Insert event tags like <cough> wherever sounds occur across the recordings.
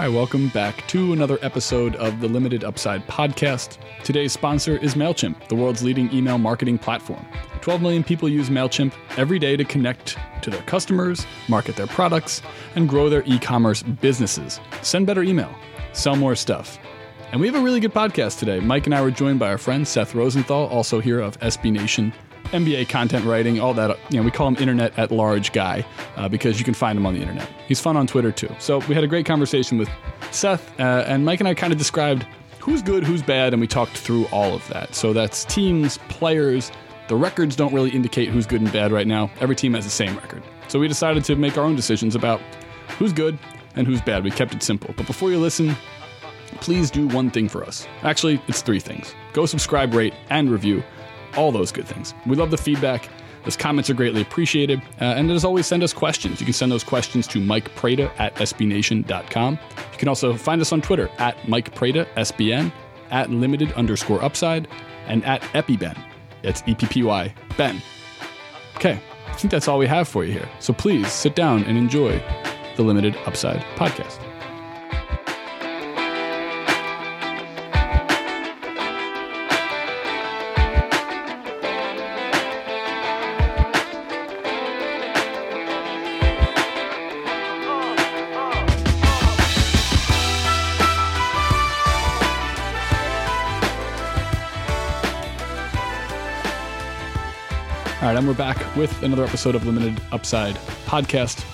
Hi, welcome back to another episode of the Limited Upside podcast. Today's sponsor is MailChimp, the world's leading email marketing platform. 12 million people use MailChimp every day to connect to their customers, market their products, and grow their e commerce businesses. Send better email, sell more stuff. And we have a really good podcast today. Mike and I were joined by our friend Seth Rosenthal, also here of SB Nation NBA content writing, all that. You know, we call him Internet at Large guy uh, because you can find him on the internet. He's fun on Twitter too. So we had a great conversation with Seth, uh, and Mike and I kind of described who's good, who's bad, and we talked through all of that. So that's teams, players. The records don't really indicate who's good and bad right now. Every team has the same record. So we decided to make our own decisions about who's good and who's bad. We kept it simple. But before you listen, please do one thing for us. Actually, it's three things go subscribe, rate, and review all those good things. We love the feedback. Those comments are greatly appreciated. Uh, and as always, send us questions. You can send those questions to Mike Prada at SBNation.com. You can also find us on Twitter at Mike Prada, SBN, at limited underscore upside, and at EppyBen. That's E P P Y, Ben. Okay, I think that's all we have for you here. So please sit down and enjoy the Limited Upside podcast. We're back with another episode of Limited Upside podcast.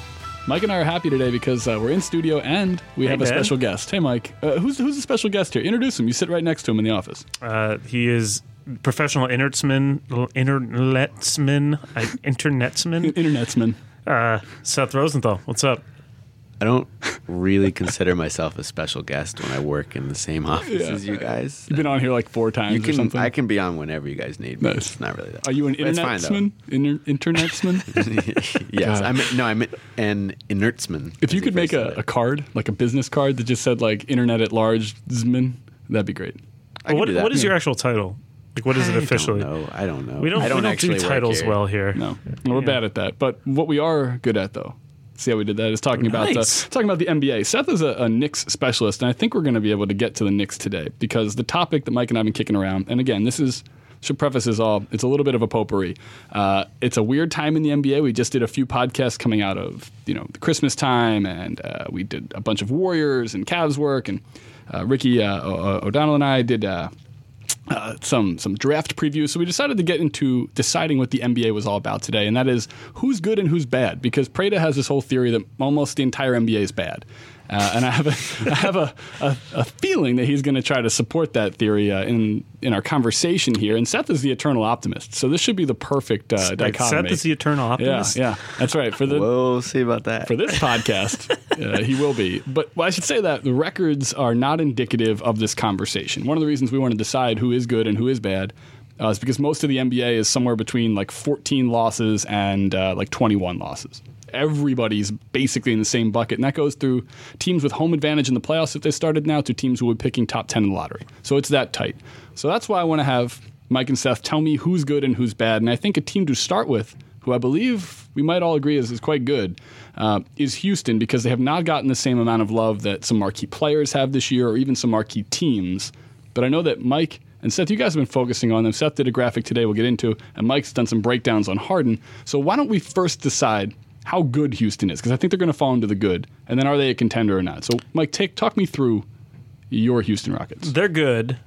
Mike and I are happy today because uh, we're in studio and we have a special guest. Hey, Mike, uh, who's who's the special guest here? Introduce him. You sit right next to him in the office. Uh, he is professional internetsman, internetsman, <laughs> internetsman. Internetsman. Uh, Seth Rosenthal, what's up? I don't really consider myself a special guest when I work in the same office Yeah. as you guys. You've been on here like four times You or something. I can be on whenever you guys need me. Nice. It's not really that. Are you an But it's fine, though. internetsman? Inter- internetsman? <laughs> yes, God. I'm. No, I'm an inertsman. if you could make a, a card, like a business card that just said like "Internet at Large," Zman, that'd be great. I can what, do that. what is your actual title? Like, what is it I officially? Don't know. I don't know. We don't, I don't we don't actually do titles here. well here. No, we're bad at that. But what we are good at, though, see how we did that, is talking about uh, Nice. talking about the NBA. Seth is a, a Knicks specialist, and I think we're going to be able to get to the Knicks today because the topic that Mike and I have been kicking around, and again, this is should preface this all. It's a little bit of a potpourri. Uh, it's a weird time in the NBA. We just did a few podcasts coming out of you know the Christmas time, and uh, we did a bunch of Warriors and Cavs work, and uh, Ricky uh, O'Donnell and I did. Uh, some some draft previews. So we decided to get into deciding what the NBA was all about today, and that is who's good and who's bad. Because Prada has this whole theory that almost the entire NBA is bad, uh, and I have a I have a, a, a feeling that he's going to try to support that theory uh, in in our conversation here. And Seth is the eternal optimist, so this should be the perfect uh, Wait, dichotomy. Seth is the eternal yeah, optimist. yeah, that's right. For the We'll see about that. for this podcast, <laughs> uh, he will be. But well, I should say that the records are not indicative of this conversation. One of the reasons we want to decide who is good and who is bad uh, is because most of the NBA is somewhere between like 14 losses and uh, like 21 losses. Everybody's basically in the same bucket, and that goes through teams with home advantage in the playoffs if they started now to teams who would be picking top 10 in the lottery. So it's that tight. So that's why I want to have Mike and Seth tell me who's good and who's bad. And I think a team to start with who I believe we might all agree is, is quite good, uh, is Houston because they have not gotten the same amount of love that some marquee players have this year or even some marquee teams. But I know that Mike and Seth, you guys have been focusing on them. Seth did a graphic today we'll get into, and Mike's done some breakdowns on Harden. So why don't we first decide how good Houston is? Because I think they're going to fall into the good. And then are they a contender or not? So, Mike, take talk me through your Houston Rockets. They're good.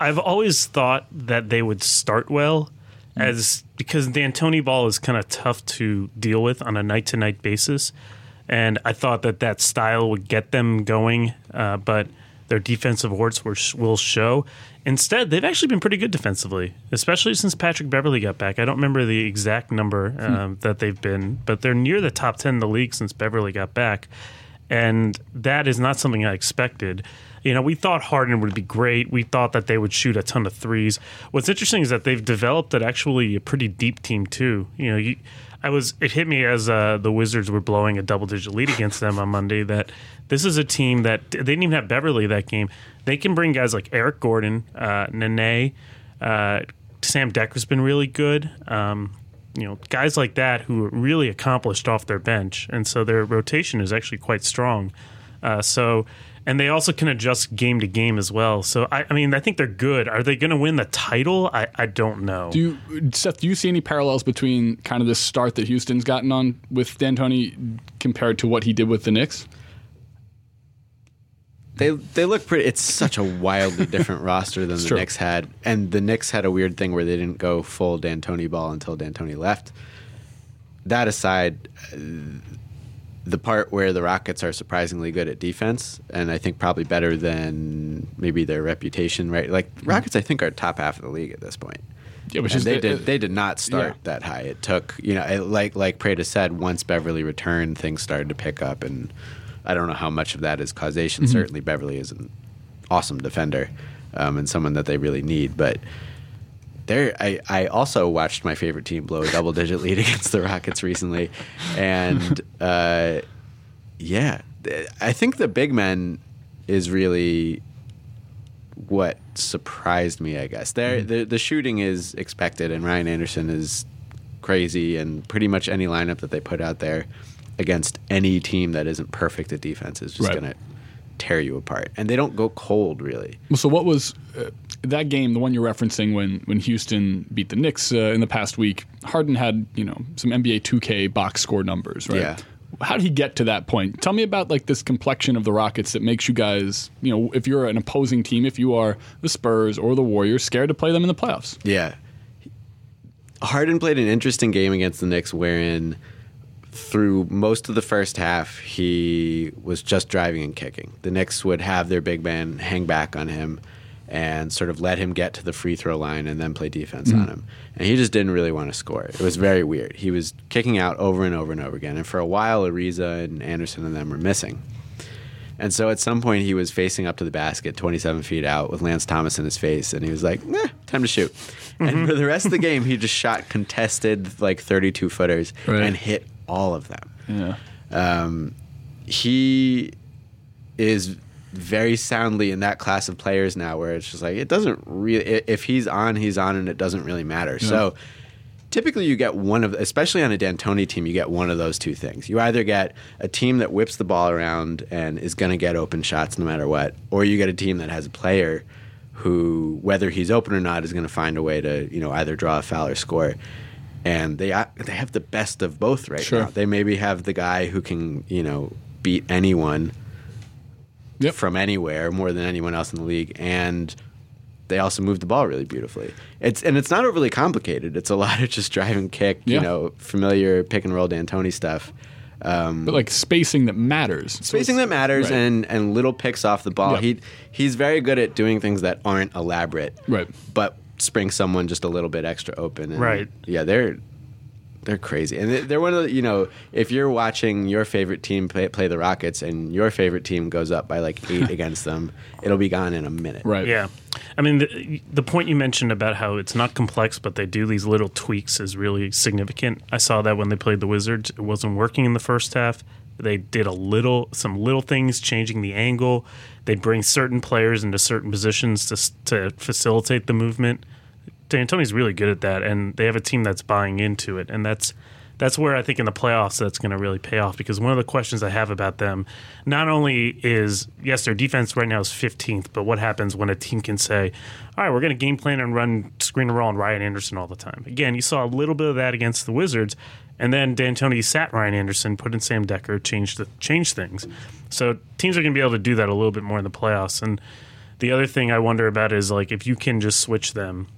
I've always thought that they would start well, as because D'Antoni ball is kind of tough to deal with on a night to night basis, and I thought that that style would get them going, uh, but their defensive warts were, will show. Instead, they've actually been pretty good defensively, especially since Patrick Beverley got back. I don't remember the exact number um, that they've been, but they're near the top 10 in the league since Beverley got back. And that is not something I expected. You know, we thought Harden would be great. We thought that they would shoot a ton of threes. What's interesting is that they've developed an actually a pretty deep team too. You know, you, I was it hit me as uh, the Wizards were blowing a double digit lead against them on Monday that this is a team that they didn't even have Beverley that game. They can bring guys like Eric Gordon, uh, Nene, uh, Sam Dekker's been really good. Um, you know, guys like that who are really accomplished off their bench, and so their rotation is actually quite strong. Uh, so, and they also can adjust game to game as well. So, I, I mean, I think they're good. Are they going to win the title? I, I don't know. Do you, Seth? Do you see any parallels between kind of the start that Houston's gotten on with D'Antoni compared to what he did with the Knicks? They they look pretty. It's such a wildly different <laughs> roster than the true. Knicks had, and the Knicks had a weird thing where they didn't go full D'Antoni ball until D'Antoni left. That aside, uh, the part where the Rockets are surprisingly good at defense, and I think probably better than maybe their reputation. Right, like Rockets, I think are top half of the league at this point. Yeah, which is they uh, did. They did not start yeah. that high. It took you know, it, like like Prada said, once Beverley returned, things started to pick up, and I don't know how much of that is causation. Mm-hmm. Certainly, Beverley is an awesome defender um, and someone that they really need. But there, I I also watched my favorite team blow a double digit lead <laughs> against the Rockets recently, and <laughs> uh, yeah, I think the big men is really what surprised me. I guess there the the shooting is expected, and Ryan Anderson is crazy, and pretty much any lineup that they put out there against any team that isn't perfect at defense is just Right. going to tear you apart. And they don't go cold really. So what was uh, that game? The one you're referencing when when Houston beat the Knicks uh, in the past week? Harden had you know some NBA 2K box score numbers, right? Yeah. How did he get to that point? Tell me about like this complexion of the Rockets that makes you guys, you know, if you're an opposing team, if you are the Spurs or the Warriors, scared to play them in the playoffs. Yeah. Harden played an interesting game against the Knicks wherein through most of the first half he was just driving and kicking. The Knicks would have their big man hang back on him and sort of let him get to the free throw line and then play defense on him. And he just didn't really want to score. It was very weird. He was kicking out over and over and over again. And for a while Ariza and Anderson and them were missing. And so at some point he was facing up to the basket, 27 feet out, with Lance Thomas in his face, and he was like, eh, "Time to shoot." And for the rest of the game, he just shot contested like 32 footers Right. and hit all of them. Yeah. Um, he is very soundly in that class of players now, where it's just like it doesn't really. If he's on, he's on, and it doesn't really matter. So typically you get one of especially on a D'Antoni team you get one of those two things. You either get a team that whips the ball around and is going to get open shots no matter what, or you get a team that has a player who whether he's open or not is going to find a way to, you know, either draw a foul or score. And they uh, they have the best of both right Sure. now. They maybe have the guy who can, you know, beat anyone Yep. from anywhere more than anyone else in the league and they also move the ball really beautifully. It's and it's not overly complicated. It's a <laughs> lot of just drive and kick, you know, familiar pick and roll D'Antoni stuff. Um, But like spacing that matters. Spacing it's- that matters right. and and little picks off the ball. Yeah. He he's very good at doing things that aren't elaborate, Right. But spring someone just a little bit extra open, and Right. Yeah, they're they're crazy, and they- they're one of the you know if you're watching your favorite team play, play the Rockets and your favorite team goes up by like eight <laughs> against them, it'll be gone in a minute. Right. Yeah. I mean, the, the point you mentioned about how it's not complex, but they do these little tweaks is really significant. I saw that when they played the Wizards. It wasn't working in the first half. They did a little, some little things, changing the angle. They'd bring certain players into certain positions to, to facilitate the movement. D'Antoni's really good at that, and they have a team that's buying into it, and that's that's where I think in the playoffs that's going to really pay off. Because one of the questions I have about them, not only is yes, their defense right now is 15th, but what happens when a team can say, "All right, we're going to game plan and run screen and roll on Ryan Anderson all the time." Again, you saw a little bit of that against the Wizards, and then D'Antoni sat Ryan Anderson, put in Sam Dekker, changed the, changed things. So teams are going to be able to do that a little bit more in the playoffs. And the other thing I wonder about is like if you can just switch them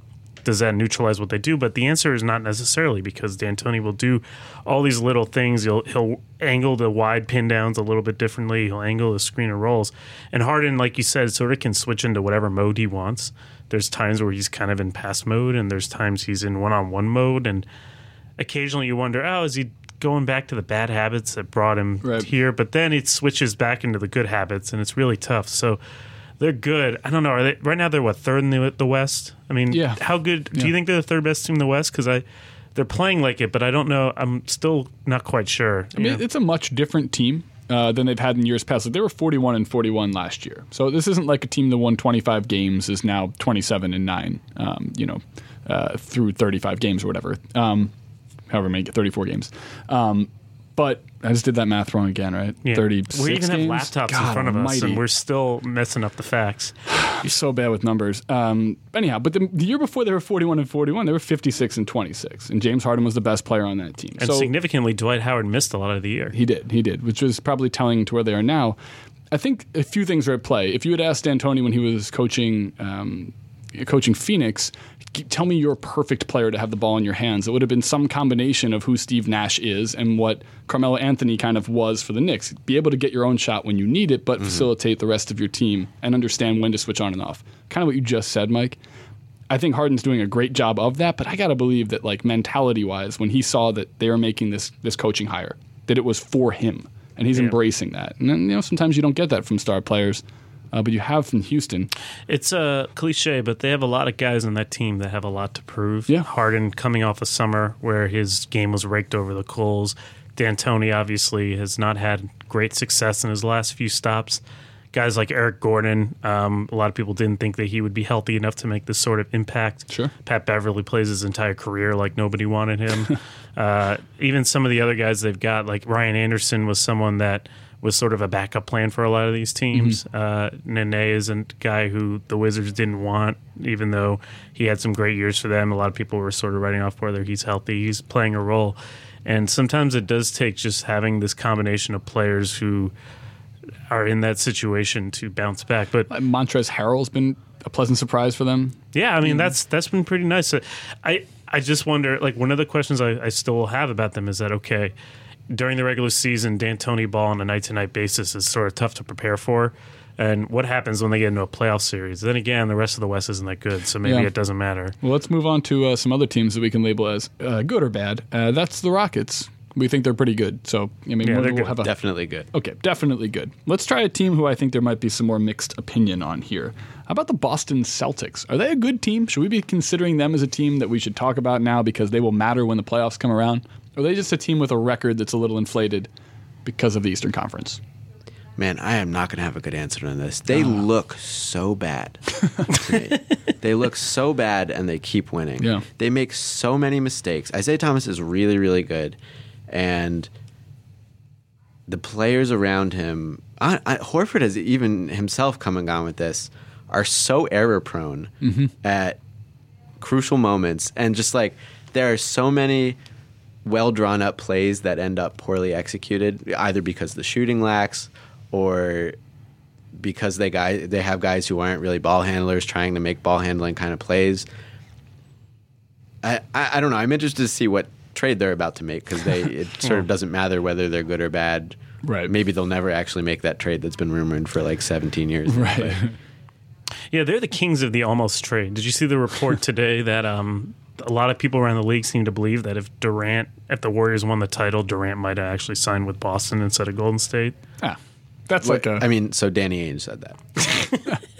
does that neutralize what they do? But the answer is not necessarily because D'Antoni will do all these little things. He'll he'll angle the wide pin downs a little bit differently. He'll angle the screen and rolls. And Harden, like you said, sort of can switch into whatever mode he wants. There's times where he's kind of in pass mode, and there's times he's in one on one mode. And occasionally you wonder, oh, is he going back to the bad habits that brought him Right. here? But then it switches back into the good habits, and it's really tough. So. They're good. I don't know. Are they right now? They're what third in the, the West. I mean, Yeah. How good do Yeah. you think they're the third best team in the West? Because I, they're playing like it, but I don't know. I'm still not quite sure. I mean, it's a much different team uh, than they've had in years past. Like they were 41 and 41 last year, so this isn't like a team that won 25 games is now 27 and nine. Um, you know, uh, through 35 games or whatever. Um, however many 34 games. Um, but I just did that math wrong again, right? Yeah. 36 We even have laptops in front of us, and we're still messing up the facts. <sighs> You're so bad with numbers. Um, anyhow, but the, the year before they were 41 and 41, they were 56 and 26, and James Harden was the best player on that team. And so significantly, Dwight Howard missed a lot of the year. he did, he did, which was probably telling to where they are now. I think a few things are at play. If you had asked D'Antoni when he was coaching um, coaching Phoenix, tell me your perfect player to have the ball in your hands. It would have been some combination of who Steve Nash is and what Carmelo Anthony kind of was for the Knicks. Be able to get your own shot when you need it, but mm-hmm. facilitate the rest of your team and understand when to switch on and off. Kind of what you just said, Mike. I think Harden's doing a great job of that, but I got to believe that like mentality wise, when he saw that they were making this this coaching hire, that it was for him, and he's Yeah. embracing that. And then you know sometimes you don't get that from star players, uh, but you have from Houston. It's a cliche, but they have a lot of guys on that team that have a lot to prove. Yeah. Harden coming off a summer where his game was raked over the coals. D'Antoni obviously has not had great success in his last few stops. Guys like Eric Gordon, um, a lot of people didn't think that he would be healthy enough to make this sort of impact. Sure. Pat Beverley plays his entire career like nobody wanted him. <laughs> uh, even some of the other guys they've got, like Ryan Anderson, was someone that was sort of a backup plan for a lot of these teams. Uh, Nene is a guy who the Wizards didn't want, even though he had some great years for them. A lot of people were sort of writing off whether he's healthy. He's playing a role. And sometimes it does take just having this combination of players who are in that situation to bounce back. But Uh, Montrez Harrell's been a pleasant surprise for them. yeah, I mean that's that's been pretty nice. I I just wonder like one of the questions I, I still have about them is that okay during the regular season D'Antoni ball on a night to night basis is sort of tough to prepare for. And what happens when they get into a playoff series? Then again, the rest of the West isn't that good, so maybe Yeah. it doesn't matter. Well, let's move on to uh, some other teams that we can label as uh, good or bad. Uh, that's the Rockets. We think they're pretty good. So I mean, Yeah, we'll, they're we'll good. have a Definitely good. Okay, definitely good. Let's try a team who I think there might be some more mixed opinion on here. How about the Boston Celtics? Are they a good team? Should we be considering them as a team that we should talk about now because they will matter when the playoffs come around? Or are they just a team with a record that's a little inflated because of the Eastern Conference? Man, I am not going to have a good answer on this. They ah. look so bad. <laughs> they look so bad and they keep winning. Yeah. They make so many mistakes. Isaiah Thomas is really, really good. And the players around him, I, I, Horford has even himself come and gone with this, are so error prone mm-hmm. at crucial moments. And just like there are so many well drawn up plays that end up poorly executed, either because the shooting lacks or because they guy they have guys who aren't really ball handlers trying to make ball handling kind of plays. I, I, I don't know. I'm interested to see what trade they're about to make because they <laughs> it sort of doesn't matter whether they're good or bad. Right. Maybe they'll never actually make that trade that's been rumored for like 17 years. <laughs> Right. Yeah, they're the kings of the almost trade. Did you see the report <laughs> today that um, a lot of people around the league seem to believe that if Durant, if the Warriors won the title, Durant might have actually signed with Boston instead of Golden State? ah, that's What- like a. I mean, so Danny Ainge said that <laughs>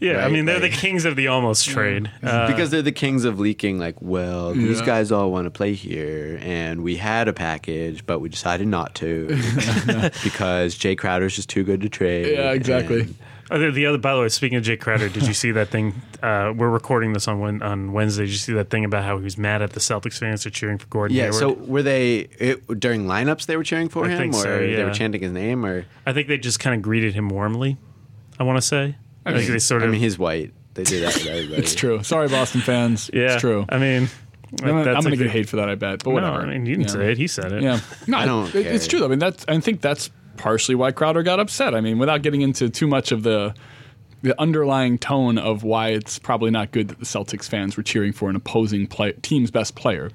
Yeah, I mean they're like- the kings of the almost trade. Uh, because they're the kings of leaking. Like, well, these guys all want to play here, and we had a package, but we decided not to <laughs> because Jae Crowder's just too good to trade. yeah, exactly. And- Uh, the- the other, by the way, speaking of Jae Crowder, did you see that thing? Uh, we're recording this on on Wednesday. Did you see that thing about how he was mad at the Celtics fans for cheering for Gordon Yeah. Hayward? So were they it, during lineups? They were cheering for I him, think or so, they were chanting his name, or I think they just kind of greeted him warmly. I want to say. I think they sort of. I mean, he's white. They do that with everybody. It's true. Sorry, Boston fans. yeah, It's true. I mean, I'm, gonna- that's I'm going a to get good- hate for that, I bet. But No, whatever. I mean, you didn't Yeah. say it. He said it. Yeah, no, I don't it- It's care. true. I mean, that's. I think that's partially why Crowder got upset. I mean, without getting into too much of the the underlying tone of why it's probably not good that the Celtics fans were cheering for an opposing play, team's best player,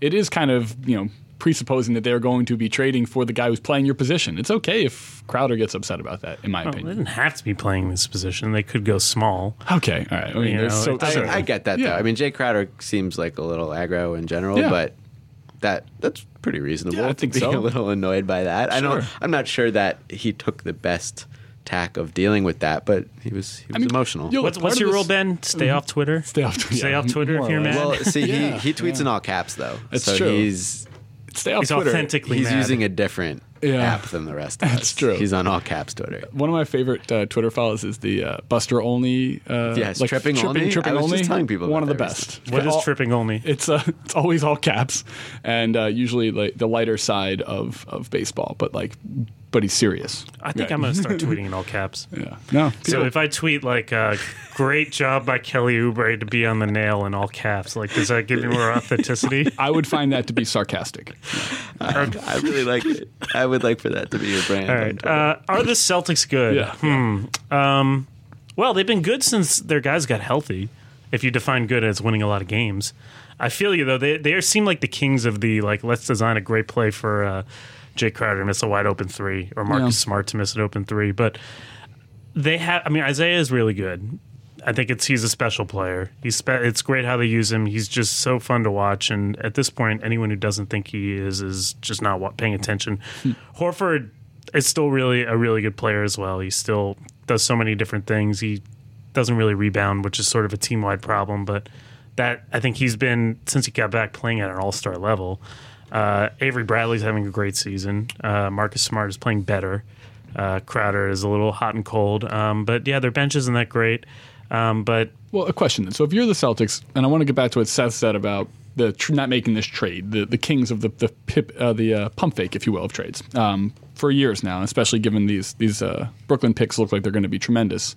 it is kind of you know presupposing that they're going to be trading for the guy who's playing your position. It's okay if Crowder gets upset about that, in my oh, Well, they didn't have to be playing this position. They could go small. Okay, all right. I mean, You there's know, so, it I, I get that Yeah. though. I mean, Jae Crowder seems like a little aggro in general, Yeah. but that that's pretty reasonable. Yeah, I to think be so. a little annoyed by that. I don't. I'm not sure that he took the best tack of dealing with that, but he was he was mean, emotional. you'll- What's, what's your this- rule, Ben? Stay mm-hmm. off Twitter. Stay off. Stay yeah, off Twitter if you're less. mad. well, see, Yeah, he he tweets yeah. in all caps though, It's so true. he's Stay off He's Twitter. authentically he's mad. using a different Yeah. app than the rest of That's us. true. He's on all caps Twitter. One of my favorite uh, Twitter follows is the uh, Buster only. Uh, Yes, tripping tripping, only? Tripping I was only. just telling people one of the about that best. What is All- tripping only? It's uh, <laughs> it's always all caps, and uh, usually like the lighter side of of baseball, but like, but he's serious. I think Yeah. I'm going to start <laughs> tweeting in all caps. Yeah. No. So people- if I tweet like uh, "Great job by Kelly Oubre to be on the nail" in all caps, like does that give me more authenticity? <laughs> I would find that to be sarcastic. <laughs> I really like it. I would like for that to be your brand. All on right. Twitter. Uh, are the Celtics good? Yeah. Hmm. Um, well, they've been good since their guys got healthy. If you define good as winning a lot of games, I feel you though. They they seem like the kings of the like. Let's design a great play for uh, Jae Crowder to miss a wide open three, or Marcus Yeah. Smart to miss an open three. But they have. I mean, Isaiah is really good. I think it's he's a special player. He's spe- it's great how they use him. He's just so fun to watch. And at this point, anyone who doesn't think he is is just not wa- paying attention. Horford is still really a really good player as well. He still does so many different things. He doesn't really rebound, which is sort of a team wide problem. But that I think he's been since he got back playing at an all star level. Uh, Avery Bradley's having a great season. Uh, Marcus Smart is playing better. Uh, Crowder is a little hot and cold. Um, but yeah, their bench isn't that great. Um, but Well, a question then. So if you're the Celtics, and I want to get back to what Seth said about the tr- not making this trade, the, the kings of the the pip, uh, the uh, pump fake, if you will, of trades um, for years now, especially given these these uh, Brooklyn picks look like they're going to be tremendous,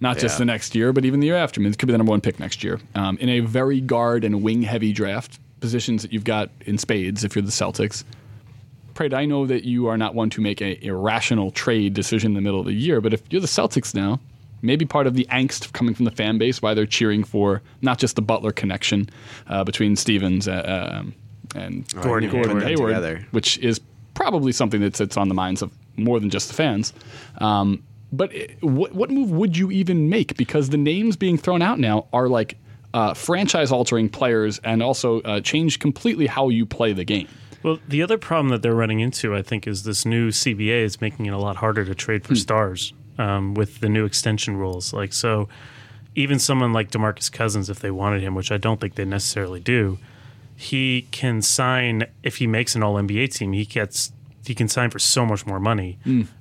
not just Yeah. the next year, but even the year after. I mean, it could be the number one pick next year um, in a very guard and wing heavy draft. Positions that you've got in spades if you're the Celtics. Prade, I know that you are not one to make a irrational trade decision in the middle of the year, but if you're the Celtics now, maybe part of the angst coming from the fan base, why they're cheering for not just the Butler connection uh, between Stevens uh, um, and Gordon you put Hayward. Hayward, together. which is probably something that sits on the minds of more than just the fans. Um, but it- what, what move would you even make? Because the names being thrown out now are like uh, franchise altering players and also uh, change completely how you play the game. Well, the other problem that they're running into, I think, is this new CBA is making it a lot harder to trade for stars um, with the new extension rules. Like, so even someone like DeMarcus Cousins, if they wanted him, which I don't think they necessarily do, he can sign if he makes an All NBA team. He gets he can sign for so much more money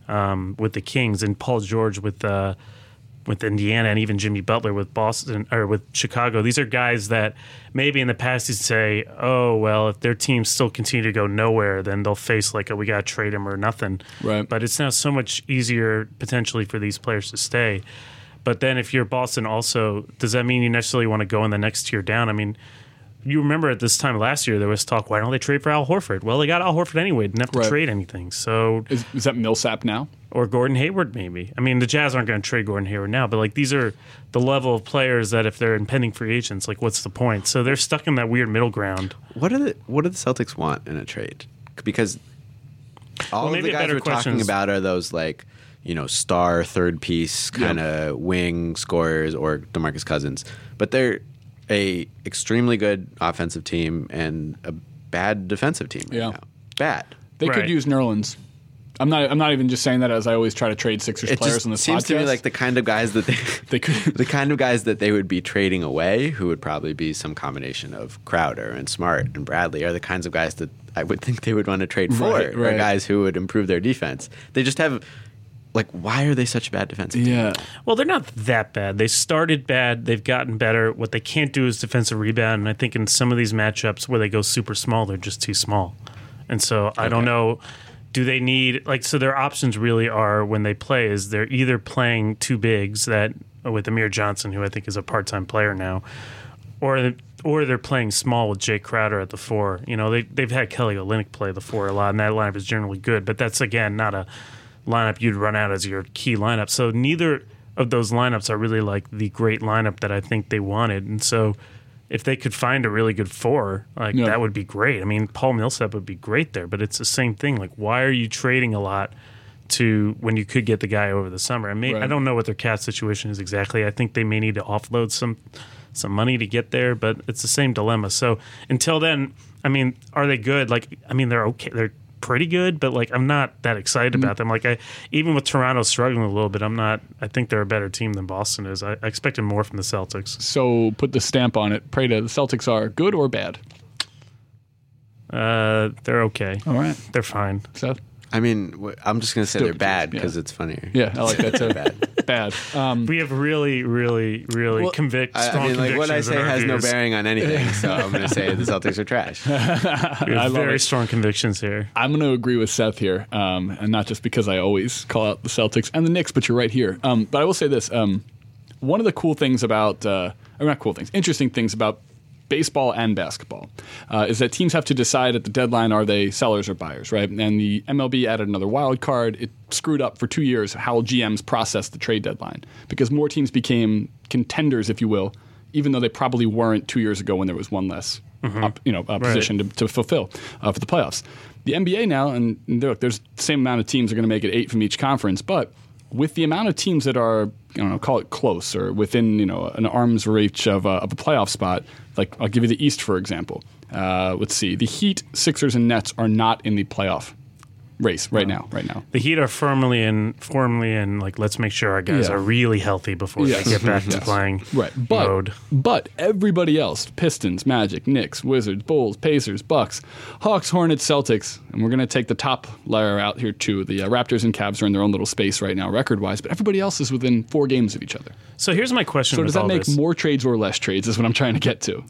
um, with the Kings and Paul George with uh, with Indiana and even Jimmy Butler with Boston or with Chicago. These are guys that maybe in the past you'd say, oh well, if their teams still continue to go nowhere, then they'll face like, oh, we got to trade him or nothing. Right. But it's now so much easier potentially for these players to stay. But then if you're Boston, also, does that mean you necessarily want to go in the next tier down? I mean. You remember at this time last year there was talk. Why don't they trade for Al Horford? Well, they got Al Horford anyway. Didn't have to Right. trade anything. So Is, is that Millsap now? or Gordon Hayward, maybe. I mean, the Jazz aren't going to trade Gordon Hayward now, but like these are the level of players that if they're impending free agents, like what's the point? So they're stuck in that weird middle ground. What do the What do the Celtics want in a trade? Because all Well, of the guys we're question talking about are those like you know star third piece kind of wing scorers or DeMarcus Cousins, but they're a extremely good offensive team and a bad defensive team right Yeah. now. Bad. They Right. could use Nerlens. I'm not. I'm not even just saying that as I always try to trade Sixers It players just in this seems podcast. to me like the kind of guys that they <laughs> They could- <laughs> the kind of guys that they would be trading away, who would probably be some combination of Crowder and Smart and Bradley, are the kinds of guys that I would think they would want to trade for. Right, Or right. guys who would improve their defense. They just have like, why are they such a bad defensive team? yeah. Well, they're not that bad. They started bad. They've gotten better. What they can't do is defensive rebound. And I think in some of these matchups where they go super small, they're just too small. And so I don't know. Do they need like so? Their options really are when they play is they're either playing two bigs that with Amir Johnson, who I think is a part time player now, or or they're playing small with Jae Crowder at the four. You know, they they've had Kelly Olynyk play the four a lot, and that lineup is generally good. But that's again not a lineup you'd run out as your key lineup. So neither of those lineups are really like the great lineup that I think they wanted. And so if they could find a really good four, like Yeah. that would be great. I mean, Paul Millsap would be great there, but it's the same thing. Like, why are you trading a lot? To when you could get the guy over the summer, I mean, I don't know what their cat situation is exactly. I think they may need to offload some some money to get there, but it's the same dilemma. So until then, I mean, are they good? Like, I mean, they're okay. They're pretty good, but like, I'm not that excited Mm-hmm. about them. Like, I even with Toronto struggling a little bit, I'm not. I think they're a better team than Boston is. I, I expected more from the Celtics. So put the stamp on it. Prada the Celtics are good or bad? Uh, they're okay. All right, They're fine. Seth. I mean, I'm just gonna say they're bad teams, yeah. because it's funnier. Yeah, I like that <laughs> too. Bad. Bad. Um, We have really, really, really Well, convict. I, strong I mean, like what I convictions in say our has no bearing on anything, so I'm gonna say the Celtics are trash. <laughs> We I have love very it. strong convictions here. I'm going to agree with Seth here, um, and not just because I always call out the Celtics and the Knicks, but you're right here. Um, but I will say this: um, one of the cool things about, uh, or not cool things, interesting things about baseball and basketball uh, is that teams have to decide at the deadline are they sellers or buyers, right? And the MLB added another wild card. It screwed up for two years how GMs processed the trade deadline because more teams became contenders, if you will, even though they probably weren't two years ago when there was one less. Up, you know, uh, position to, to fulfill uh, for the playoffs. The NBA now, and look, there's the same amount of teams are going to make it eight from each conference, but with the amount of teams that are, I don't know, call it close or within, you know, an arm's reach of a, of a playoff spot, like I'll give you the East, for example. Uh, let's see. The Heat, Sixers, and Nets are not in the playoff race right now. Right now. The Heat are firmly in, firmly in. Like, let's make sure our guys Yeah. are really healthy before Yes. they get back to Yes. playing Right, but mode. but everybody else: Pistons, Magic, Knicks, Wizards, Bulls, Pacers, Bucks, Hawks, Hornets, Celtics, and we're going to take the top layer out here too. The uh, Raptors and Cavs are in their own little space right now, record-wise, but everybody else is within four games of each other. So here's my question: So with does that all make this. more trades or less trades? Is what I'm trying to get to.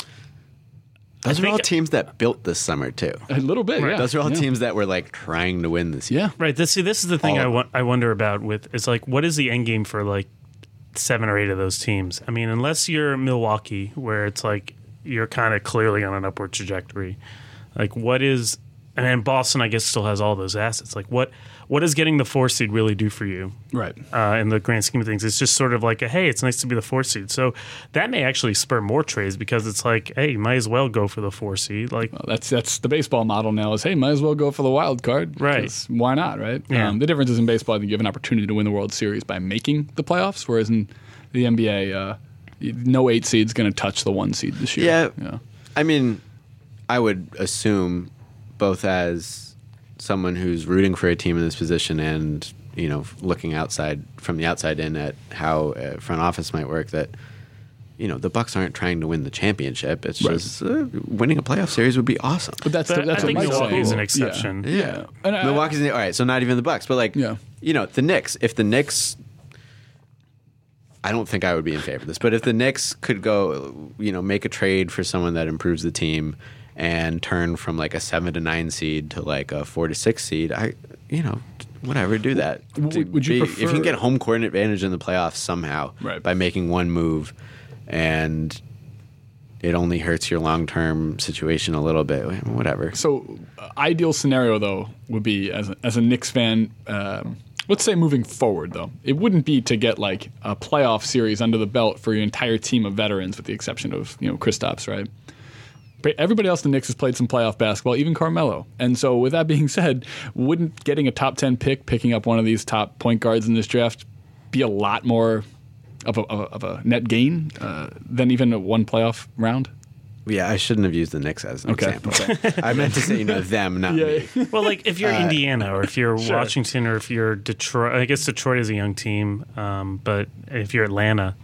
Those are all teams that built this summer too. A little bit, yeah. Those are all yeah. teams that were like trying to win this year. Yeah, Right. This see, this is the thing All I of wa- I wonder about with is like what is the end game for like seven or eight of those teams? I mean, unless you're Milwaukee, where it's like you're kind of clearly on an upward trajectory. Like, what is and then Boston? I guess still has all those assets. Like, what what does getting the four seed really do for you? right. uh, in the grand scheme of things. It's just sort of like a hey, it's nice to be the four seed. So that may actually spur more trades because it's like hey, you might as well go for the four seed. Like Well, that's that's the baseball model now. Is hey, might as well go for the wild card, Right. 'cause Why not, right? Yeah. Um, the difference is in baseball, I think you have an opportunity to win the World Series by making the playoffs, whereas in the NBA, uh, no eight seed's going to touch the one seed this year. Yeah. yeah. I mean, I would assume both as someone who's rooting for a team in this position and you know looking outside from the outside in at how a front office might work that you know the Bucks aren't trying to win the championship. It's Right. just uh, winning a playoff series would be awesome. But that's But that's I what think Mike's Milwaukee saying. is an Yeah. exception. Yeah, And I- Milwaukee's in the, all right, so not even the Bucks, but like Yeah. you know the Knicks. If the Knicks, I don't think I would be in favor of this, but if the Knicks could go, you know, make a trade for someone that improves the team and turn from like a seven to nine seed to like a four to six seed, I, you know, whatever, do that. Would- would you be- if you can get home court advantage in the playoffs somehow Right. by making one move, and it only hurts your long term situation a little bit, whatever. So, uh, ideal scenario though would be as a, as a Knicks fan. Um, let's say moving forward though, it wouldn't be to get like a playoff series under the belt for your entire team of veterans, with the exception of you know Kristaps, right? But everybody else in the Knicks has played some playoff basketball, even Carmelo. And so, with that being said, wouldn't getting a top ten pick, picking up one of these top point guards in this draft, be a lot more of a, of a, net gain uh, than even a one playoff round? Yeah, I shouldn't have used the Knicks as an Okay. example. <laughs> I meant to say, you know, them, not me. <laughs> well, like if Uh, you're Indiana or if you're <laughs> Washington or if you're Detroit, I guess Detroit is a young team, um, but if you're Atlanta,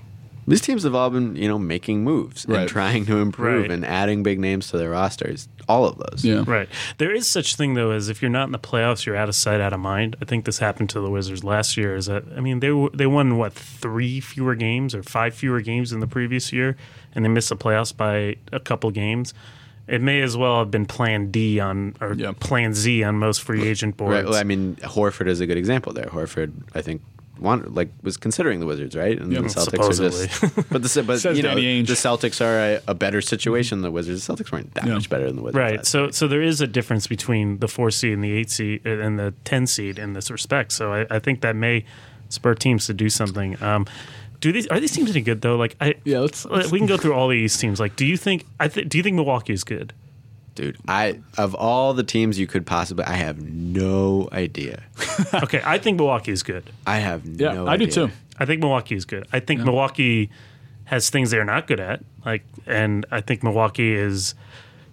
These teams have all been, you know, making moves Right. and trying to improve Right. and adding big names to their rosters. All of those. Yeah. Right. There is such thing though as if you're not in the playoffs, you're out of sight, out of mind. I think this happened to the Wizards last year. Is that I mean they they won what three fewer games or five fewer games than the previous year, and they missed the playoffs by a couple games. It may as well have been Plan D on or Yeah. Plan Z on most free agent boards. Right. Well, I mean, Horford is a good example there. Horford, I think, wanted, like was considering the Wizards, right? And Yeah. the Celtics are just. <laughs> But the but <laughs> you know the Celtics are a, a better situation than the Wizards. The Celtics weren't that Yeah. much better than the Wizards. Right. last So so there is a difference between the four seed and the eight seed uh, and the ten seed in this respect. So I, I think that may spur teams to do something. Um, do these are these teams any good though? Like I Yeah, let's- let's- we can go through all these teams. Like, do you think I th- do you think Milwaukee is good? Dude, I of all the teams you could possibly, I have no idea. <laughs> okay, I think Milwaukee is good. I have Yeah, no. I do too. I think Milwaukee is good. I think Milwaukee has things they're not good at. Like, and I think Milwaukee is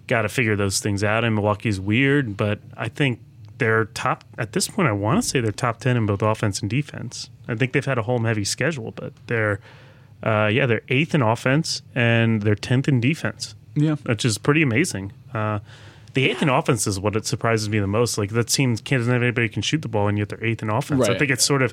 got to figure those things out. And Milwaukee's weird, but I think they're top at this point. I want to say they're top ten in both offense and defense. I think they've had a home heavy schedule, but they're uh, yeah they're eighth in offense and they're tenth in defense Yeah. which is pretty amazing. Uh, The eighth in offense is what it surprises me the most. Like that team can't doesn't have anybody can shoot the ball, and yet they're eighth in offense. I think it's sort of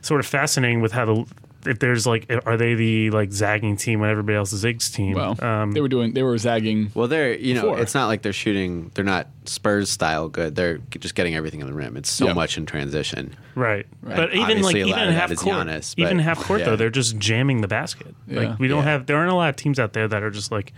sort of fascinating with how the if there's like are they the like zagging team when everybody else is Zig's team? Well, um, they were doing they were zagging. Well, they're you know Before. it's not like they're shooting. They're not Spurs style good. They're just getting everything in the rim. It's so Yeah. much in transition. Right. Right. but even like even lot in of that half court, Giannis, even half court yeah. though, they're just jamming the basket. Yeah. Like we don't Yeah. have there aren't a lot of teams out there that are just like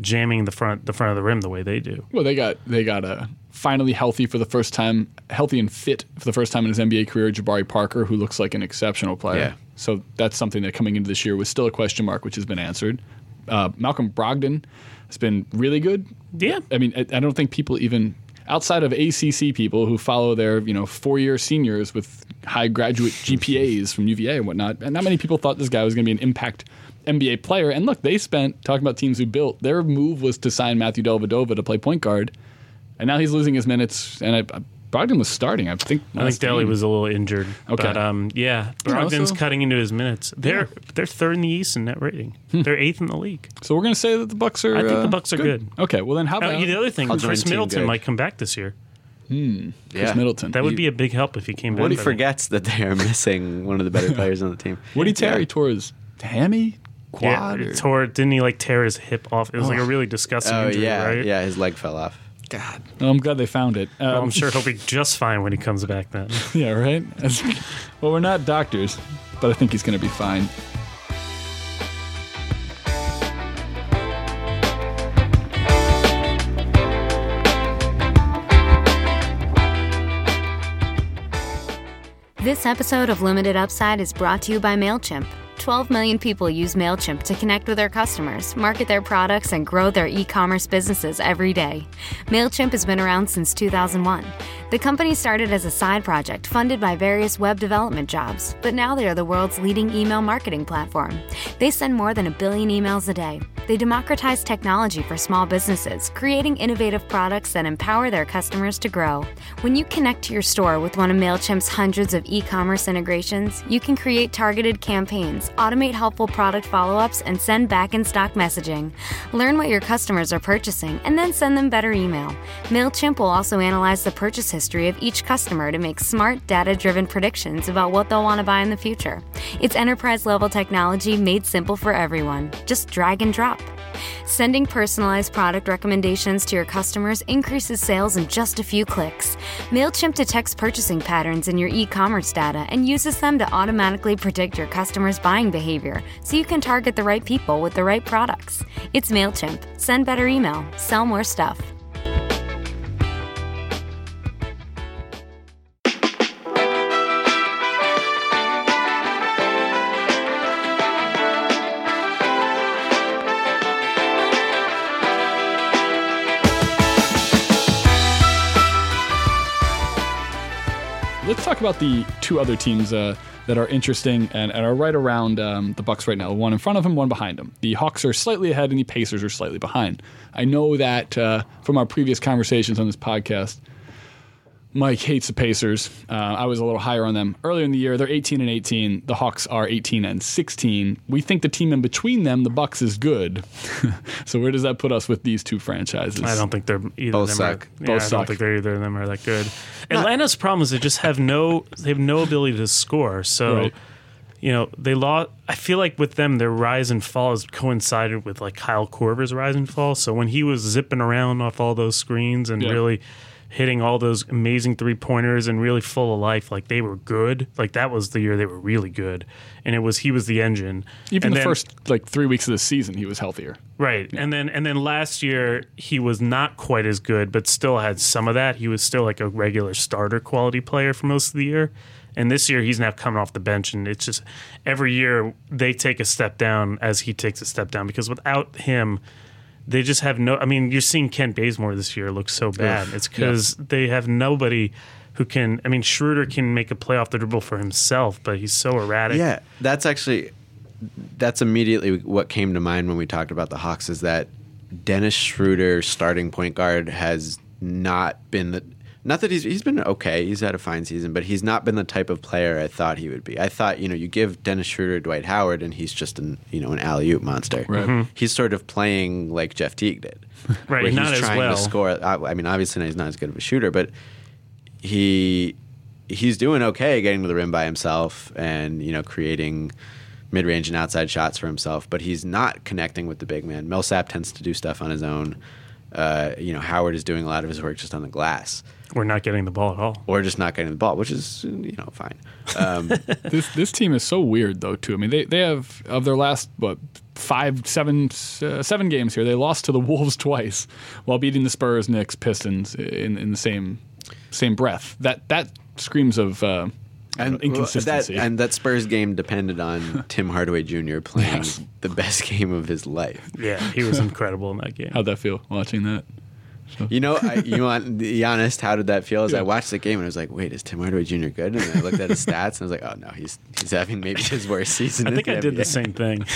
jamming the front the front of the rim the way they do. Well, they got they got uh, finally healthy for the first time, healthy and fit for the first time in his NBA career. Jabari Parker, who looks like an exceptional player. Yeah. So that's something that coming into this year was still a question mark, which has been answered. Uh, Malcolm Brogdon has been really good. Yeah. I mean, I, I don't think people even outside of ACC people who follow their you know four year seniors with high graduate GPAs from UVA and whatnot, and not many people thought this guy was going to be an impact NBA player. And look, they spent talking about teams who built. Their move was to sign Matthew Dellavedova to play point guard, and now he's losing his minutes. And I, I, Brogdon was starting. I think. I think last Daly game. was a little injured. Okay. But um yeah, You know, Brogdon's so- cutting into his minutes. They're they're third in the East in net rating. They're eighth in the league. So we're going to say that the Bucks are. I think uh, the Bucks are good. Okay, well then how Uh, about the other thing, Khris Middleton Good. might come back this year. Khris Yeah. Middleton? That would be a big help if he came back. Woody I think. forgets that they are <laughs> missing one of the better <laughs> players on the team. Woody Terry Yeah. tore his hammy Yeah, or- tore didn't he like tear his hip off? It was like a really disgusting Oh injury, yeah, right? yeah. His leg fell off. God, well, I'm glad they found it. Um, Well, I'm sure he'll be <laughs> just fine when he comes back then. <laughs> Yeah, right. <laughs> well, we're not doctors, but I think he's going to be fine. This episode of Limited Upside is brought to you by MailChimp. 12 million people use MailChimp to connect with their customers, market their products, and grow their e commerce businesses every day. MailChimp has been around since 2001. The company started as a side project funded by various web development jobs, but now they are the world's leading email marketing platform. They send more than a billion emails a day. They democratize technology for small businesses, creating innovative products that empower their customers to grow. When you connect to your store with one of MailChimp's hundreds of e commerce integrations, you can create targeted campaigns, automate helpful product follow ups, and send back in stock messaging. Learn what your customers are purchasing and then send them better email. MailChimp will also analyze the purchase history of each customer to make smart, data driven predictions about what they'll want to buy in the future. It's enterprise level technology made simple for everyone. Just drag and drop. Sending personalized product recommendations to your customers increases sales in just a few clicks. MailChimp detects purchasing patterns in your e commerce data and uses them to automatically predict your customers' buying behavior so you can target the right people with the right products. It's MailChimp. Send better email, sell more stuff. Talk about the two other teams uh, that are interesting and, and are right around um, the Bucks right now. One in front of them, one behind them. The Hawks are slightly ahead, and the Pacers are slightly behind. I know that uh, from our previous conversations on this podcast. Mike hates the Pacers. Uh, I was a little higher on them earlier in the year. They're 18 and 18. The Hawks are 18 and 16. We think the team in between them, the Bucks, is good. <laughs> so where does that put us with these two franchises? I don't think they're either Both of them suck. Are, yeah, Both I suck. don't think they're either of them are that good. Atlanta's problem is they just have no they have no ability to score. So Right. you know, they lost I feel like with them their rise and fall has coincided with like Kyle Korver's rise and fall. So when he was zipping around off all those screens and Yeah. really hitting all those amazing three pointers and really full of life, like they were good. Like that was the year they were really good. And it was he was the engine. Even And the then- first like three weeks of the season, he was healthier. Right. And then and then last year he was not quite as good, but still had some of that. He was still like a regular starter quality player for most of the year. And this year he's now coming off the bench and it's just every year they take a step down as he takes a step down because without him they just have no I mean, you're seeing Kent Bazemore this year look so bad. It's cuz they have nobody who can I mean Schroeder can make a play off the dribble for himself, but he's so erratic. Yeah, that's actually that's immediately what came to mind when we talked about the Hawks is that Dennis Schroeder starting point guard has not been the not that he's he's been okay. He's had a fine season, but he's not been the type of player I thought he would be. I thought you know you give Dennis Schroeder, Dwight Howard, and he's just an you know an alley oop monster. Right. He's sort of playing like Jeff Teague did, <laughs> Right, where not he's as trying well. to score. I I mean, obviously he's not as good of a shooter, but he he's doing okay getting to the rim by himself and you know creating mid-range and outside shots for himself but he's not connecting with the big man millsap tends to do stuff on his own uh, you know howard is doing a lot of his work just on the glass We're not getting the ball at all. or just not getting the ball which is you know fine um, <laughs> this this team is so weird though too. I mean, they they have of their last what five, seven, uh, seven games here. They lost to the <laughs> Wolves twice, while beating the Spurs, Knicks, Pistons in in the same same breath. That that screams of uh, and that, inconsistency. and that spurs game depended on <laughs> tim hardaway jr playing Yes. the best game of his life Yeah, he was incredible in that game. How'd that feel watching that? You know, I, you want to be honest? How did that feel? As I watched the game and I was like, "Wait, is Tim Hardaway Jr. good?" And then I looked at his stats and I was like, "Oh no, he's he's having maybe his worst season." I think I did the same thing. <laughs>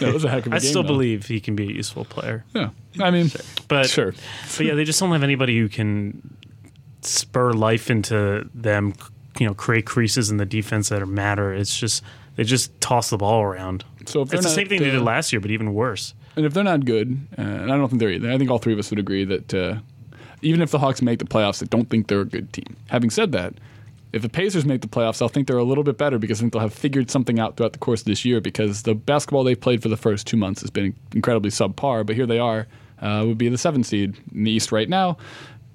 That was a heck of a I game. I still though. believe he can be a useful player. Yeah, I mean, But sure. but yeah, they just don't have anybody who can spur life into them. You know, create creases in the defense that matter. It's just they just toss the ball around. So if It's the same thing they did uh, last year, but even worse. And if they're not good, uh, and I don't think they're either, I think all three of us would agree that uh, even if the Hawks make the playoffs, I don't think they're a good team. Having said that, if the Pacers make the playoffs, I'll think they're a little bit better because I think they'll have figured something out throughout the course of this year because the basketball they've played for the first two months has been incredibly subpar, but here they are, uh, would be the seventh seed in the East right now.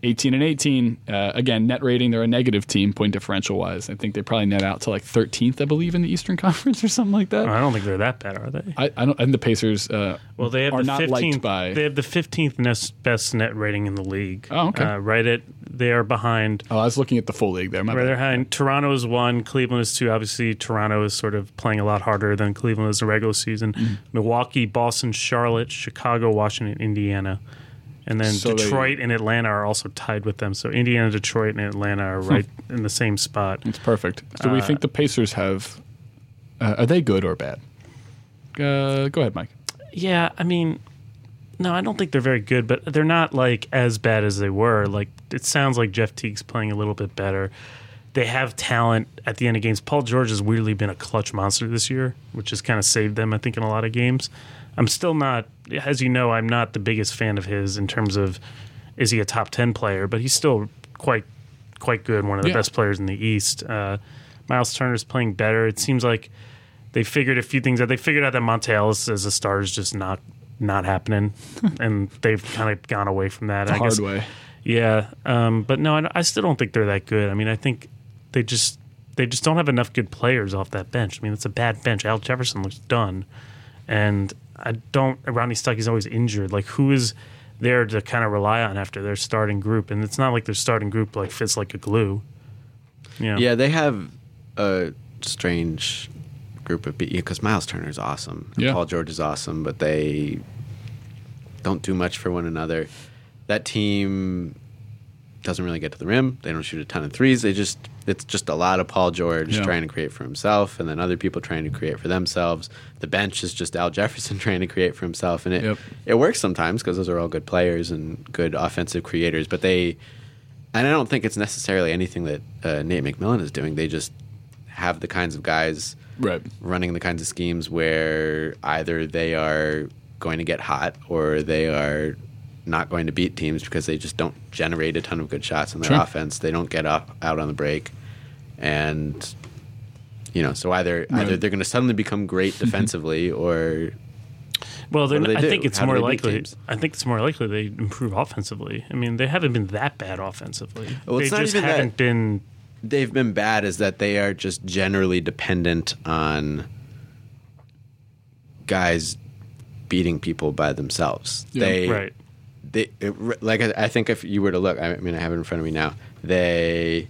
18 and 18. Uh, again, net rating, they're a negative team, point differential wise. I think they probably net out to like 13th, I believe, in the Eastern <laughs> Conference or something like that. I don't think they're that bad, are they? I, I don't, and the Pacers uh, Well, they have are the not 15th. liked by. They have the 15th nes- best net rating in the league. Oh, okay. Uh, right at they are behind. Oh, I was looking at the full league there. My Right bad. behind. Toronto is one. Cleveland is two. Obviously, Toronto is sort of playing a lot harder than Cleveland is in the regular season. Mm-hmm. Milwaukee, Boston, Charlotte, Chicago, Washington, Indiana. And then So they- Detroit and Atlanta are also tied with them. So Indiana, Detroit, and Atlanta are right in the same spot. It's perfect. So we think the Pacers have. Uh, are they good or bad? Uh, go ahead, Mike. Yeah, I mean, no, I don't think they're very good, but they're not like as bad as they were. Like it sounds like Jeff Teague's playing a little bit better. They have talent at the end of games. Paul George has weirdly been a clutch monster this year, which has kind of saved them, I think, in a lot of games. I'm still not, as you know, I'm not the biggest fan of his in terms of is he a top ten player, but he's still quite quite good, one of the Yeah. best players in the East. Uh, Miles Turner's playing better. It seems like they figured a few things out. They figured out that Monta Ellis as a star is just not not happening, <laughs> and they've kind of gone away from that. The I hard guess, way. yeah. Um, but no, I, I still don't think they're that good. I mean, I think they just they just don't have enough good players off that bench. I mean, it's a bad bench. Al Jefferson looks done, and I don't. Rodney Stuckey's always injured. Like, who is there to kind of rely on after their starting group? And it's not like their starting group like fits like a glue. Yeah. Yeah, they have a strange group of people because Miles Turner is awesome, and Yeah. Paul George is awesome, but they don't do much for one another. That team doesn't really get to the rim. They don't shoot a ton of threes. They just it's just a lot of Paul George Yeah. trying to create for himself, and then other people trying to create for themselves. The bench is just Al Jefferson <laughs> trying to create for himself, and it Yep. it works sometimes because those are all good players and good offensive creators. But they, and I don't think it's necessarily anything that uh, Nate McMillan is doing. They just have the kinds of guys Right. running the kinds of schemes where either they are going to get hot or they are not going to beat teams because they just don't generate a ton of good shots in their Sure. offense. They don't get up out on the break, and you know, so either Right. either they're going to suddenly become great <laughs> defensively or Well, then What do they I do? think it's How more likely. I think it's more likely they improve offensively. I mean, they haven't been that bad offensively. Well, they just haven't been. they've been bad is that they are just generally dependent on guys beating people by themselves. Yeah, they right. They it, like I, I think if you were to look, I mean I have it in front of me now. They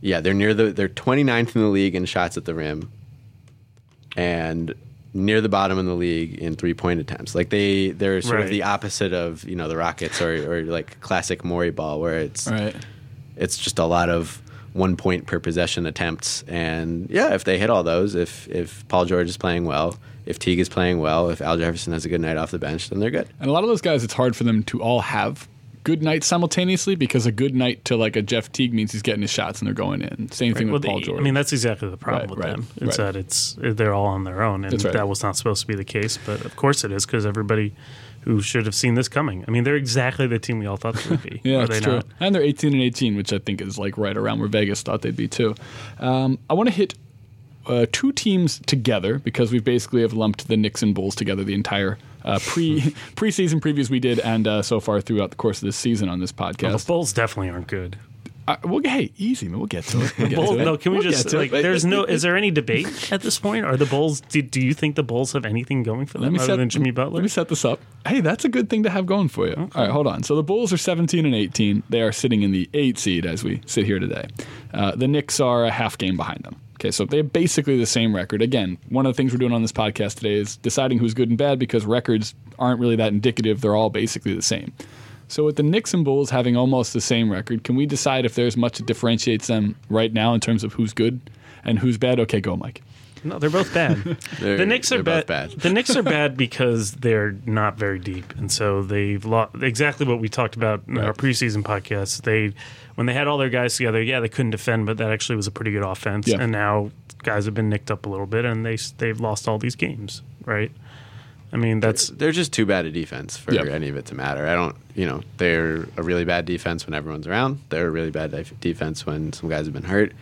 yeah, they're near the they're 29th in the league in shots at the rim and near the bottom in the league in three-point attempts. Like they they're sort of the opposite of, you know, the Rockets or or like classic Morey ball where it's right. it's just a lot of one point per possession attempts. And yeah, if they hit all those, if if Paul George is playing well, if Teague is playing well, if Al Jefferson has a good night off the bench, then they're good. And a lot of those guys, it's hard for them to all have good nights simultaneously because a good night to like a Jeff Teague means he's getting his shots and they're going in. Same thing Well, with the- Paul George. I mean, that's exactly the problem Right, with right, them. It's right. that it's they're all on their own, and right. that was not supposed to be the case. But of course, it is because everybody who should have seen this coming. I mean, they're exactly the team we all thought they would be. <laughs> Yeah, Are it's they true. not? And they're 18 and 18, which I think is like right around where Vegas thought they'd be too. Um, I want to hit uh, two teams together because we basically have lumped the Knicks and Bulls together the entire uh, pre <laughs> <laughs> preseason previews we did and uh, so far throughout the course of this season on this Well, podcast. the Bulls definitely aren't good. Uh, well, hey, easy, man. We'll get to it. We'll get Bulls, to it. no, can we We'll just get to like? it. There's no. Is there any debate <laughs> at this point? Are the Bulls? Do, do you think the Bulls have anything going for Let them me other set, than Jimmy Butler? Let Butler? me set this up. Hey, that's a good thing to have going for you. All right, hold on. So the Bulls are 17 and 18. They are sitting in the eight seed as we sit here today. Uh, the Knicks are a half game behind them. Okay, so they have basically the same record. Again, one of the things we're doing on this podcast today is deciding who's good and bad because records aren't really that indicative. They're all basically the same. So with the Knicks and Bulls having almost the same record, can we decide if there's much that differentiates them right now in terms of who's good and who's bad? Okay, go, Mike. No, they're both bad. <laughs> They're- the Knicks are they're bad. bad. The Knicks are bad because they're not very deep, and so they've lost exactly what we talked about in our preseason podcast. They when they had all their guys together, yeah, they couldn't defend, but that actually was a pretty good offense. Yeah. And now guys have been nicked up a little bit, and they they've lost all these games, right? I mean, that's They're just too bad at defense for Yep. any of it to matter. I don't, you know, they're a really bad defense when everyone's around. They're a really bad def- defense when some guys have been hurt.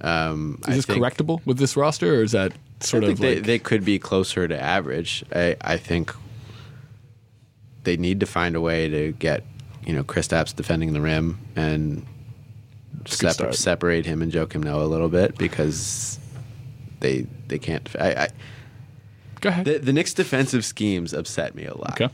Um, Is this correctable with this roster, or is that sort I of think they, like they could be closer to average. I, I think they need to find a way to get, you know, Kristaps defending the rim and a good separ- start. separate him and Joakim Noah a little bit because they they can't. I, I, go ahead? the, the Knicks' defensive schemes upset me a lot. Okay.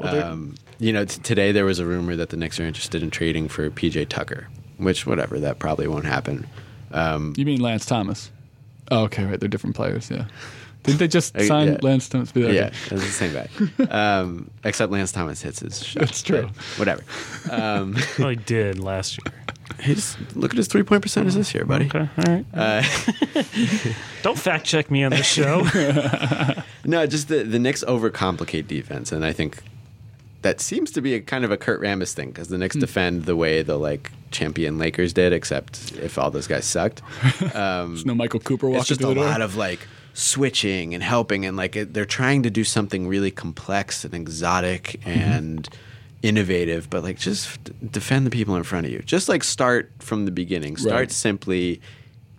Um, you know, t- today there was a rumor that the Knicks are interested in trading for PJ Tucker, which whatever that probably won't happen. You mean Lance Thomas? Oh, okay, right. They're different players. Yeah. Didn't they just <laughs> Uh, sign yeah. Lance Thomas? To be like, Yeah, it's the same guy. <laughs> Um, except Lance Thomas hits his shot. That's true. Whatever. Um, well, <laughs> he did last year. he's, look at his three point percentage this year, buddy. Okay, all right. Uh, Don't fact check me on this show. no, just the the Knicks overcomplicate defense, and I think that seems to be a kind of a Kurt Rambis thing because the Hmm. Knicks defend the way the like champion Lakers did, except if all those guys sucked. Um, <laughs> There's no Michael Cooper walking it's just a lot of like switching and helping and like it, they're trying to do something really complex and exotic Mm-hmm. and innovative but like just d- defend the people in front of you just like start from the beginning start Right. simply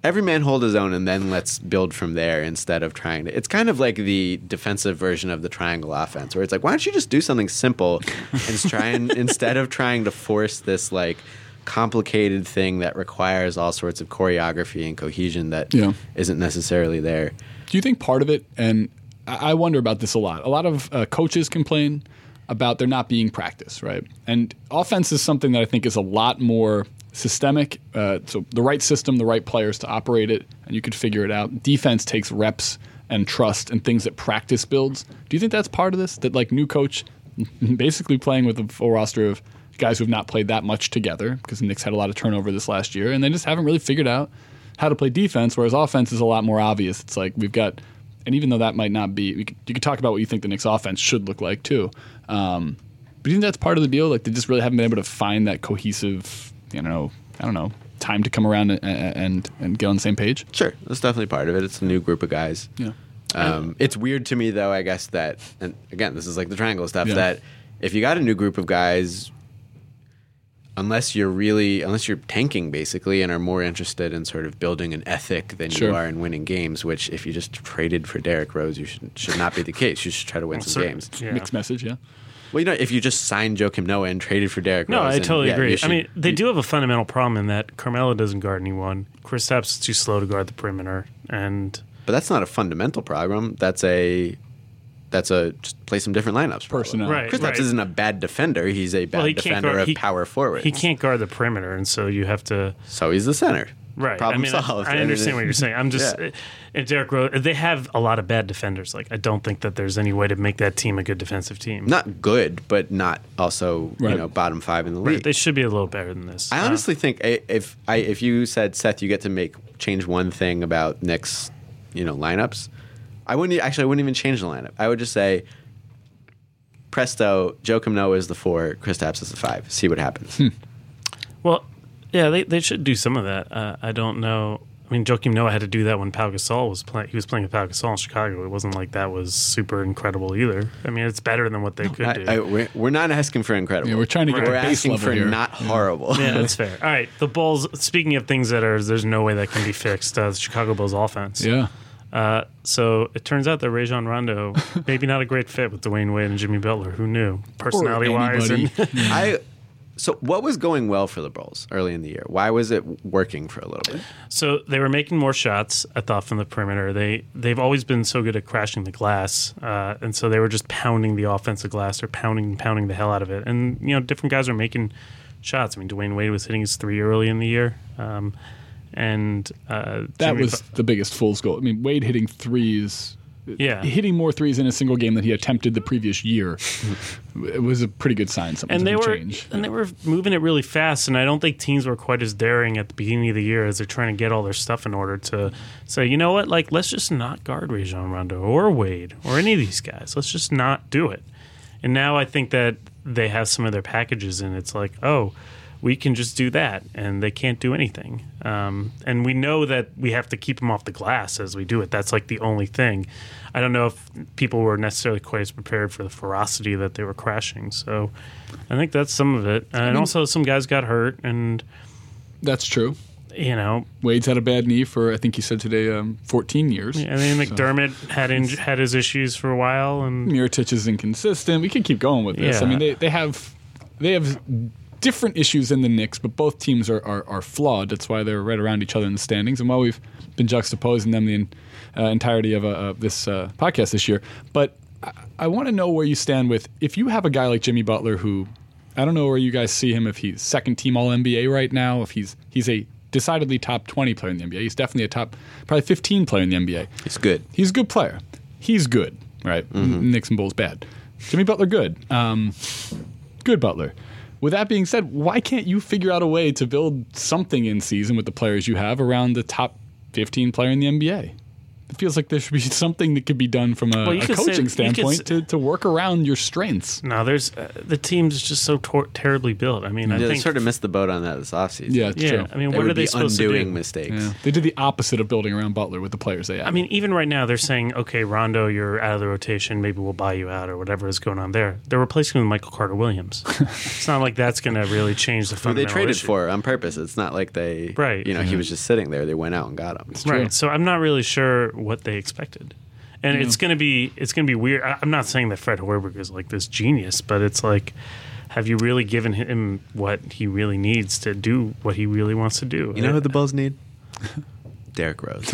every man hold his own and then let's build from there instead of trying to it's kind of like the defensive version of the triangle offense where it's like why don't you just do something simple <laughs> and try and instead of trying to force this like complicated thing that requires all sorts of choreography and cohesion that Yeah. not necessarily there Do you think part of it, and I I wonder about this a lot, a lot of uh, coaches complain about there not being practice, right? And offense is something that I think is a lot more systemic. Uh, so the right system, the right players to operate it, and you could figure it out. Defense takes reps and trust and things that practice builds. Do you think that's part of this? That like new coach, <laughs> basically playing with a full roster of guys who have not played that much together because the Knicks had a lot of turnover this last year, and they just haven't really figured out how to play defense. Whereas offense is a lot more obvious. It's like we've got, and even though that might not be, could, you could talk about what you think the Knicks offense should look like too. Um, but do you think that's part of the deal? Like they just really haven't been able to find that cohesive, you know, I don't know, time to come around and and, and get on the same page. Sure, that's definitely part of it. It's a new group of guys. Yeah. Um, it's weird to me though. I guess that, and again, this is like the triangle stuff. Yeah. That if you got a new group of guys, unless you're really, unless you're tanking basically, and are more interested in sort of building an ethic than Sure. you are in winning games. Which, if you just traded for Derrick Rose, you should should not be the case. You should try to win some Certain- games. yeah. Mixed message, yeah. Well, you know, if you just signed Joakim Noah and traded for Derrick No, Rose, I then, totally yeah, agree. should- I mean, they do have a fundamental problem in that Carmelo doesn't guard anyone. Chris is too slow to guard the perimeter, and But that's not a fundamental problem. That's a that's a just play some different lineups. problem. Personnel. Right. Kristaps isn't a bad defender. He's a bad well, he defender guard of he, power forward. He can't guard the perimeter, and so you have to. So he's the center. Right. Problem I mean, I- solved. I, understand what you're saying. I'm just, Yeah. and Derrick Rose. They have a lot of bad defenders. Like, I don't think that there's any way to make that team a good defensive team. Not good, but not also Right. you know bottom five in the league. They should be a little better than this. I Uh, honestly think if I if you said Seth, you get to make change one thing about Knicks' you know lineups, I wouldn't actually I wouldn't even change the lineup. I would just say presto, Joakim Noah is the four, Kristaps is the five. See what happens. Well, yeah, they, they should do some of that. Uh, I don't know. I mean, Joakim Noah had to do that when Pau Gasol was playing. He was playing with Pau Gasol in Chicago. It wasn't like that was super incredible either. I mean, it's better than what they could do. I, I, we're, we're not asking for incredible. Yeah, we're trying to get We're the base asking level for here. not horrible. yeah, that's <laughs> fair. All right, the Bulls. Speaking of things that are, there's no way that can be fixed. Uh, the Chicago Bulls offense. Yeah. Uh, so it turns out that Rajon Rondo <laughs> maybe not a great fit with Dwyane Wade and Jimmy Butler. Who knew? Personality wise, and <laughs> I. So what was going well for the Bulls early in the year? Why was it working for a little bit? So they were making more shots. I thought from the perimeter. They they've always been so good at crashing the glass, uh, and so they were just pounding the offensive glass or pounding pounding the hell out of it. And you know, different guys are making shots. I mean, Dwyane Wade was hitting his three early in the year, um, and uh, That Jimmy was the biggest fool's goal. I mean, Wade hitting threes, Bu- yeah. hitting more threes in a single game than he attempted the previous year. it <laughs> was a pretty good sign. Something and they were change. and they were moving it really fast and i don't think teams were quite as daring at the beginning of the year as they're trying to get all their stuff in order to say you know what like let's just not guard Rajon Rondo or Wade or any of these guys let's just not do it and now i think that they have some of their packages and it's like oh we can just do that and they can't do anything um, and we know that we have to keep them off the glass as we do it that's like the only thing i don't know if people were necessarily quite as prepared for the ferocity that they were crashing so i think that's some of it and also some guys got hurt and That's true. you know Wade's had a bad knee for I think he said today um, 14 years. i mean mcdermott had inj- had his issues for a while and Mirotic is inconsistent. We could keep going with this. I mean, they, they have they have different issues in the Knicks, but both teams are, are, are flawed. That's why they're right around each other in the standings. And while we've been juxtaposing them the uh, entirety of, uh, this uh, podcast this year, but I, I want to know where you stand with if you have a guy like Jimmy Butler who I don't know where you guys see him if he's second team All NBA right now, if he's he's a decidedly top 20 player in the NBA. He's definitely a top probably 15 player in the NBA. He's good. He's a good player. He's good, right? Knicks and Bulls bad. Jimmy Butler good. Um, good Butler. With that being said, why can't you figure out a way to build something in season with the players you have around the top 15 player in the NBA? It feels like there should be <laughs> something that could be done from a, Well, a could say- coaching could standpoint to, to work around your strengths. no there's uh, the team's just so tor- terribly built i mean i Yeah, they think sort of missed the boat on that this offseason. Yeah, it's yeah true. i mean They what would are they be supposed to undoing do mistakes. Yeah. They did the opposite of building around Butler with the players they had. I mean, even right now, they're saying, okay, Rondo, you're out of the rotation. Maybe we'll buy you out or whatever is going on there. They're replacing him with Michael Carter Williams. <laughs> it's not like that's going to really change the Who they traded issue. for on purpose. It's not like they, Right. You know, he was just sitting there. They went out and got him. true. Right. So I'm not really sure what they expected. And it's going to be it's going to be weird. I- I'm not saying that Fred Hoiberg is like this genius, but it's like have you really given him what he really needs to do what he really wants to do? You know who the Bulls need? <laughs> Derrick Rose.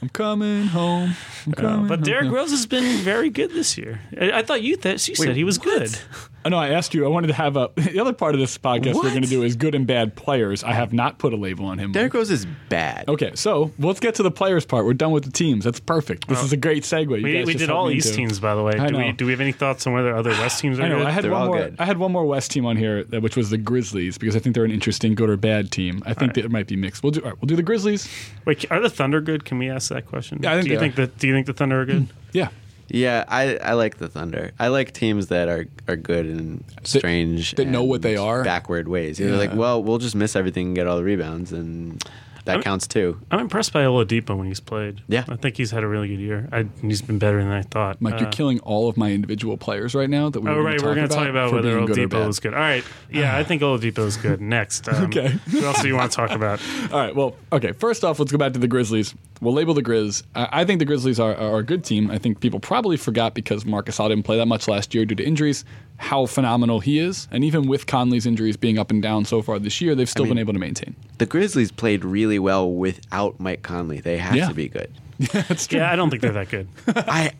I'm coming home. I'm Uh, but home. Derrick Rose has been very good this year. I, I thought you th- you said he was good. <laughs> I know I asked you. I wanted to have a. <laughs> The other part of this podcast we're going to do is good and bad players. I have not put a label on him. Derrick Rose is bad. Okay, so let's get to the players part. We're done with the teams. That's perfect. This oh. is a great segue. You We, guys we did all me East into- teams, by the way. Do we do we have any thoughts on whether other West teams are I know. good? I had They're one all more. good. I had one more West team on here, which was the Grizzlies, because I think they're an interesting good or bad team. I think that it might be mixed. We'll do. All right, we'll do the Grizzlies. Wait, are the Thunder good? Can we ask that question? Yeah, I think do you they think are. that? Do you think the Thunder are good? Yeah, Yeah, I, I like the Thunder. I like teams that are, are good and strange that know what they are. backward ways. They're like, well, we'll just miss everything and get all the rebounds, and that I'm- counts too. I'm impressed by Oladipo when he's played. Yeah. I think he's had a really good year. I, he's been better than I thought. Mike, you're Uh, killing all of my individual players right now. That we Oh were right, we're going going to talk about whether being good Oladipo is good. All right, yeah, I think Oladipo is good. <laughs> Next, um, Okay. What else do you want to talk about? <laughs> All right. Well, okay. First off, let's go back to the Grizzlies. We'll label the Grizz. I I think the Grizzlies are, are a good team. I think people probably forgot because Marcus Gasol didn't play that much last year due to injuries. How phenomenal he is, and even with Conley's injuries being up and down so far this year, they've still mean- been able to maintain. The Grizzlies played really well without Mike Conley. They have Yeah. to be good. <laughs> That's true. Yeah, I don't think they're that good. <laughs> I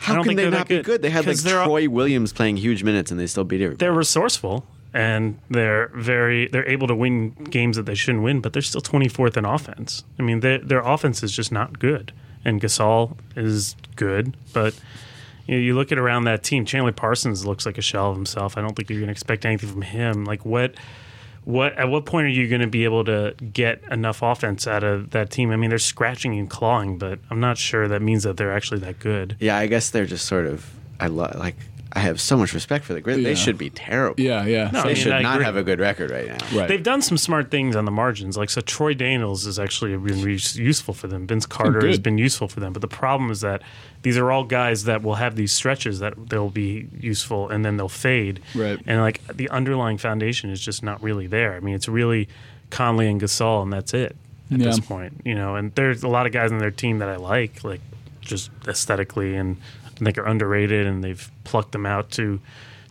how don't can think they they're not be good. good? They had like they're all- Troy Williams playing huge minutes and they still beat everybody. They're resourceful and they're very they're able to win games that they shouldn't win, but they're still 24th in offense. I mean, their their offense is just not good. And Gasol is good, but you, know, you look at around that team. Chandler Parsons looks like a shell of himself. I don't think you're going to expect anything from him. Like what, what at what point are you going to be able to get enough offense out of that team? I mean, they're scratching and clawing, but I'm not sure that means that they're actually that good. Yeah, I guess they're just sort of. I love like I have so much respect for the Grizzlies. Yeah. They should be terrible. Yeah, yeah. No, they I mean, should I not agree. have a good record right now. Right. They've done some smart things on the margins. Like so, Troy Daniels has actually been useful for them. Vince Carter has been useful for them. But the problem is that these are all guys that will have these stretches that they'll be useful and then they'll fade. Right. And like the underlying foundation is just not really there. I mean, it's really Conley and Gasol, and that's it at Yeah. this point. You know, and there's a lot of guys on their team that I like, like just aesthetically, and I think are underrated, and they've plucked them out to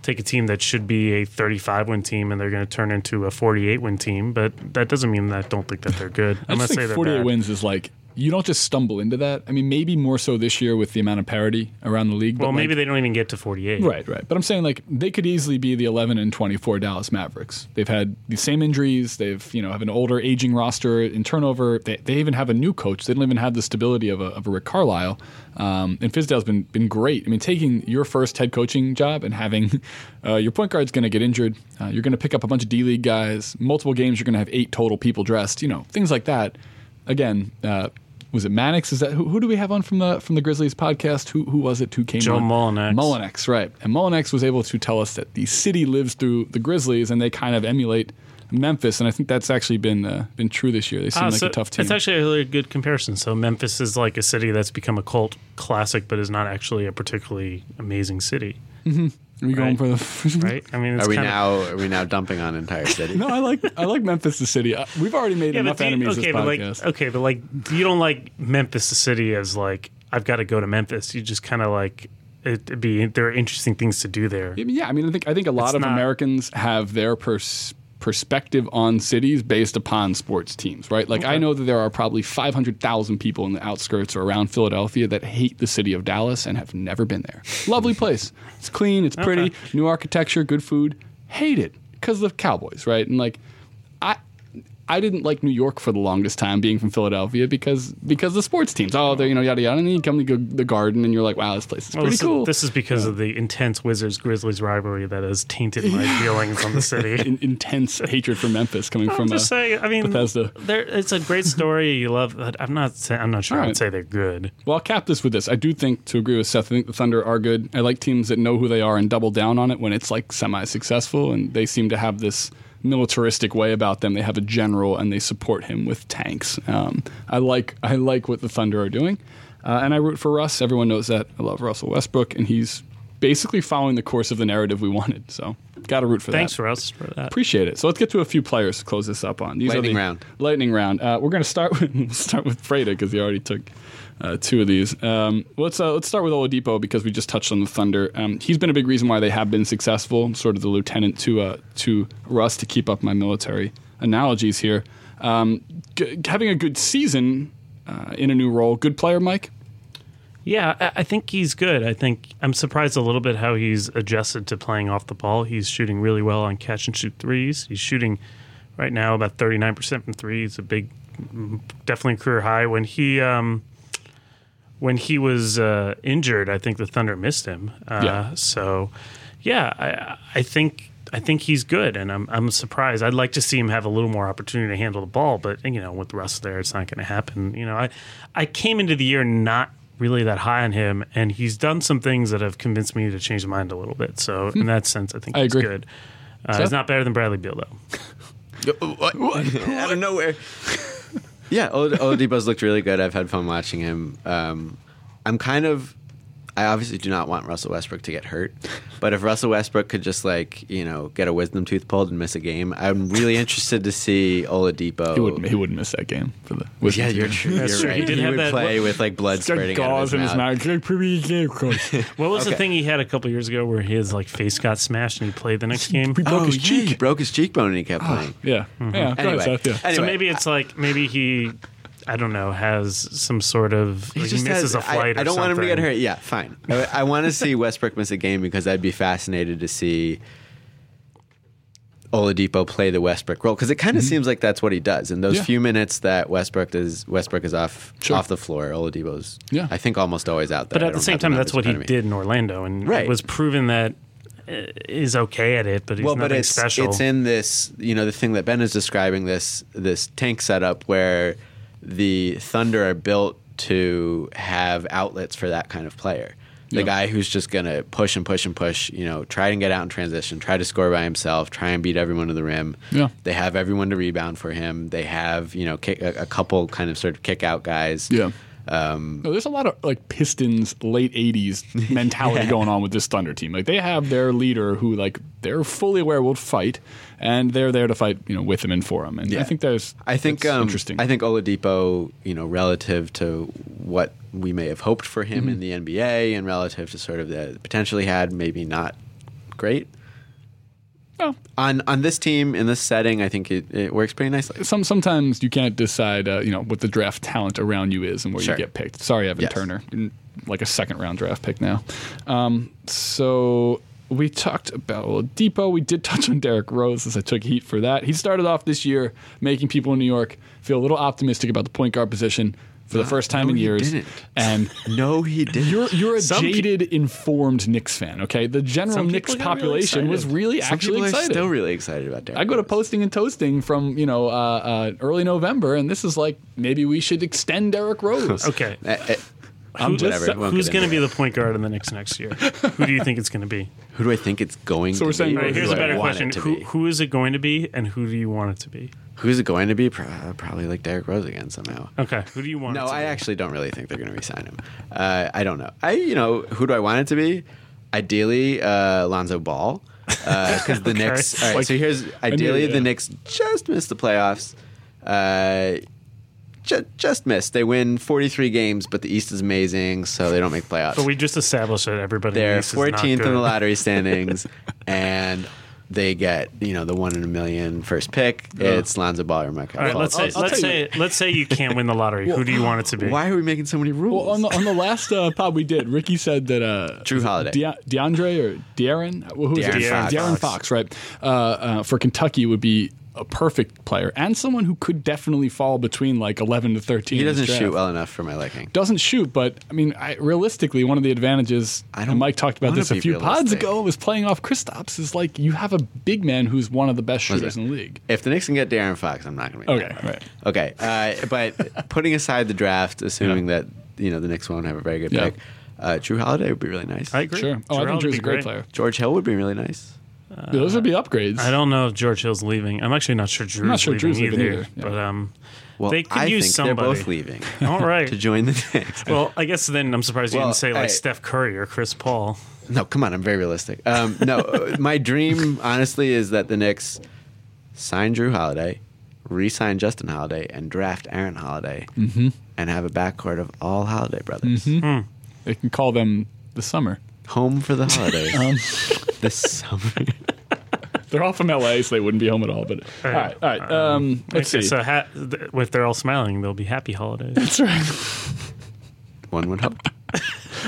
take a team that should be a 35 win team and they're going to turn into a 48 win team. But that doesn't mean that I don't think that they're good. I I'm going to say they're 48 bad. wins is like you don't just stumble into that. I mean, maybe more so this year with the amount of parity around the league. Well, maybe like, they don't even get to 48. Right, right. But I'm saying like they could easily be the 11 and 24 Dallas Mavericks. They've had the same injuries. They've you know have an older, aging roster in turnover. They, they even have a new coach. They don't even have the stability of a, of a Rick Carlisle. Um, and Fizdale's been been great. I mean, taking your first head coaching job and having <laughs> uh, your point guard's going to get injured. Uh, you're going to pick up a bunch of D League guys. Multiple games, you're going to have eight total people dressed. You know, things like that. Again. Uh, was it Mannix? Is that who, who do we have on from the from the Grizzlies podcast? Who who was it? Who came Joe on? Mullinax. Mullinax, right? And Mullinax was able to tell us that the city lives through the Grizzlies, and they kind of emulate Memphis, and I think that's actually been uh, been true this year. They seem Ah, like so a tough team. It's actually a really good comparison. So Memphis is like a city that's become a cult classic, but is not actually a particularly amazing city, Are we going for the? right? I mean, it's Are we kinda, now? Are we now dumping on entire city? <laughs> no, I like I like Memphis the city. Uh, We've already made Yeah, enough you, enemies okay, this but like, okay, but like, you don't like Memphis the city as like I've got to go to Memphis. You just kind of like it'd be there are interesting things to do there. Yeah, I mean, I think I think a lot It's of not- Americans have their pers- perspective on cities based upon sports teams, right? Like I know that there are probably 500,000 people in the outskirts or around Philadelphia that hate the city of Dallas and have never been there. Lovely <laughs> place. It's clean, it's pretty, Okay. new architecture, good food. Hate it because of the Cowboys, right? And like I I didn't like New York for the longest time, being from Philadelphia, because because the sports teams. Oh, they're you know yada yada, and then you come to the Garden, and you're like, wow, this place is Well, pretty this, cool. is, this is because of the intense Wizards Grizzlies rivalry that has tainted my <laughs> feelings on the city. <laughs> In- intense hatred for Memphis coming <laughs> I'm from just uh, saying. I mean, Bethesda. there- it's a great story. You love. I'm not. Say, I'm not sure. All I'd say they're good. Well, I'll cap this with this. I do think, to agree with Seth, I think the Thunder are good. I like teams that know who they are and double down on it when it's like semi-successful, and they seem to have this militaristic way about them. They have a general and they support him with tanks. Um, I like I like what the Thunder are doing, uh, and I root for Russ. Everyone knows that. I love Russell Westbrook, and he's basically following the course of the narrative we wanted. So, got to root for Thanks, that. Thanks, Russ, for that. Appreciate it. So let's get to a few players to close this up on. These Lightning are the round. Lightning round. Uh, we're going to start <laughs> with we'll start with Freda because he already took uh, two of these. Um, let's uh, let's start with Oladipo because we just touched on the Thunder. Um, he's been a big reason why they have been successful. Sort of the lieutenant to uh, to Russ to keep up my military analogies here. Um, g- having a good season uh, in a new role. Good player, Mike. Yeah, I, I think he's good. I think I'm surprised a little bit how he's adjusted to playing off the ball. He's shooting really well on catch and shoot threes. He's shooting right now about 39% from three. threes, a big, definitely career high. When he um, when he was uh, injured, I think the Thunder missed him. Uh, Yeah. So, yeah, I, I think. I think he's good, and I'm I'm surprised. I'd like to see him have a little more opportunity to handle the ball, but you know, with Russ there, it's not going to happen. You know, I I came into the year not really that high on him, and he's done some things that have convinced me to change my mind a little bit. So in that sense, I think Hmm. I he's agree. good. Uh, Seth? he's not better than Bradley Beal though. <laughs> what? Out of nowhere. Yeah, Olad- Oladipo's looked really good. I've had fun watching him. Um, I'm kind of. I obviously do not want Russell Westbrook to get hurt, but if Russell Westbrook could just like you know get a wisdom tooth pulled and miss a game, I'm really interested to see Oladipo. He wouldn't he wouldn't miss that game for the. Yeah, you're true. That's you're true. right. He He, did have would that- play with like blood spurting out of his mouth. <laughs> What was the thing he had a couple years ago where his like face got smashed and he played the next game? He broke Oh, his yeah, cheek. he broke his cheekbone and he kept ah, playing. Yeah, yeah. Mm-hmm. Go ahead, Anyway, Seth, yeah. so maybe it's like maybe he, I don't know, has some sort of He like, just misses has, a flight. I, I don't want him to get hurt. Yeah, fine. <laughs> I, I want to see Westbrook miss a game because I'd be fascinated to see Oladipo play the Westbrook role because it kind of seems like that's what he does. In those Mm-hmm. Yeah. few minutes that Westbrook is Westbrook is off Sure. off the floor, Oladipo's Yeah. I think almost always out there. But at the same time, that's what he front of me. did in Orlando, and Right. it was proven that uh, okay at it. But he's well, nothing but it's special. it's in this you know the thing that Ben is describing this this tank setup where the Thunder are built to have outlets for that kind of player. The Yeah. guy who's just going to push and push and push, you know, try and get out in transition, try to score by himself, try and beat everyone to the rim. Yeah. They have everyone to rebound for him. They have, you know, kick, a, a couple kind of sort of kick out guys. Yeah. Um, No, there's a lot of like Pistons late '80s <laughs> mentality going on with this Thunder team. Like they have their leader who like they're fully aware will fight, and they're there to fight, you know, with him and for him. And I think there's I think um, interesting. I think Oladipo, you know, relative to what we may have hoped for him Mm-hmm. in the NBA, and relative to sort of the potential he had, maybe not great. Well, On on this team in this setting, I think it, it works pretty nicely. some sometimes you can't decide, uh, you know, what the draft talent around you is and where Sure. you get picked. Sorry, Evan Yes. Turner, like a second round draft pick now. Um, so we talked about Oladipo. We did touch on Derrick Rose as I took heat for that. He started off this year making people in New York feel a little optimistic about the point guard position for the first time no, in he years. didn't. And <laughs> No, he didn't. you're you're a Some pe- jaded, informed Knicks fan. Okay, the general Some Knicks people got really population was really Some actually people excited. still really excited about Derrick I go to posting and toasting from you know uh, uh, early November, and this is like maybe we should extend Derrick Rose. <laughs> Okay. I'm Who- just- whatever. Who's going to be the point guard in the Knicks next year? Who do you think it's going to be? Who do I think it's going So to we're saying- be? All All right, right, Who here's do a I better want question: it to who, be? who is it going to be, and who do you want it to be? Who's it going to be? Pro- Probably like Derrick Rose again somehow. Okay, who do you want? it No, to I be? actually don't really think they're going to resign him. Uh, I don't know. I, you know, who do I want it to be? Ideally, uh, Lonzo Ball, because the <laughs> Knicks. All right, Like- so here's ideally yeah. the Knicks just missed the playoffs. Uh, ju- just missed. They win 43 games, but the East is amazing, so they don't make playoffs. But we just established that everybody. in They're East is not 14th in the lottery <laughs> standings, and they get you know the one in a million first pick. It's Lonzo Ball or Michael. All right, let's say I'll- I'll let's you say let's say you can't win the lottery. who do you want it to be? Why are we making so many rules? Well, on the on the last uh, pod we did, Ricky said that uh, Jrue Holiday. De- DeAndre or De'Aaron, well, who is De'Aaron it? Fox. De'Aaron Fox, right? Uh, uh, for Kentucky would be a perfect player and someone who could definitely fall between like 11 to 13. he doesn't shoot well enough for my liking. doesn't shoot, but I mean, I, realistically, one of the advantages, I don't and Mike talked about this a be few pods ago, was playing off Kristaps. Is like you have a big man who's one of the best shooters in the league. If the Knicks can get De'Aaron Fox, I'm not going to be Okay, right. Okay, uh, but <laughs> putting aside the draft, assuming that you know the Knicks won't have a very good Yeah. pick, uh, Jrue Holiday would be really nice. I agree. Sure. Oh, I think would Jrue's a great, great. player. George Hill would be really nice. Those would be upgrades. I don't know if George Hill's leaving. I'm actually not sure Jrue's not sure leaving Jrue's leaving either. either, yeah. But um, Well, they could I use think somebody. they're both leaving <laughs> All right. <laughs> to join the Knicks. Well, I guess then I'm surprised you Well, didn't say like hey. Steph Curry or Chris Paul. No, come on, I'm very realistic. Um, no, <laughs> uh, my dream, honestly, is that the Knicks sign Jrue Holiday, re-sign Justin Holiday, and draft Aaron Holiday, Mm-hmm. and have a backcourt of all Holiday brothers. They can call them the summer. Home for the holidays <laughs> Um, <laughs> this summer. They're all from LA, so they wouldn't be home at all. But all right, all right. Um, let's Okay, see. So ha- th- if they're all smiling, they'll be happy holidays. That's right. One would hope.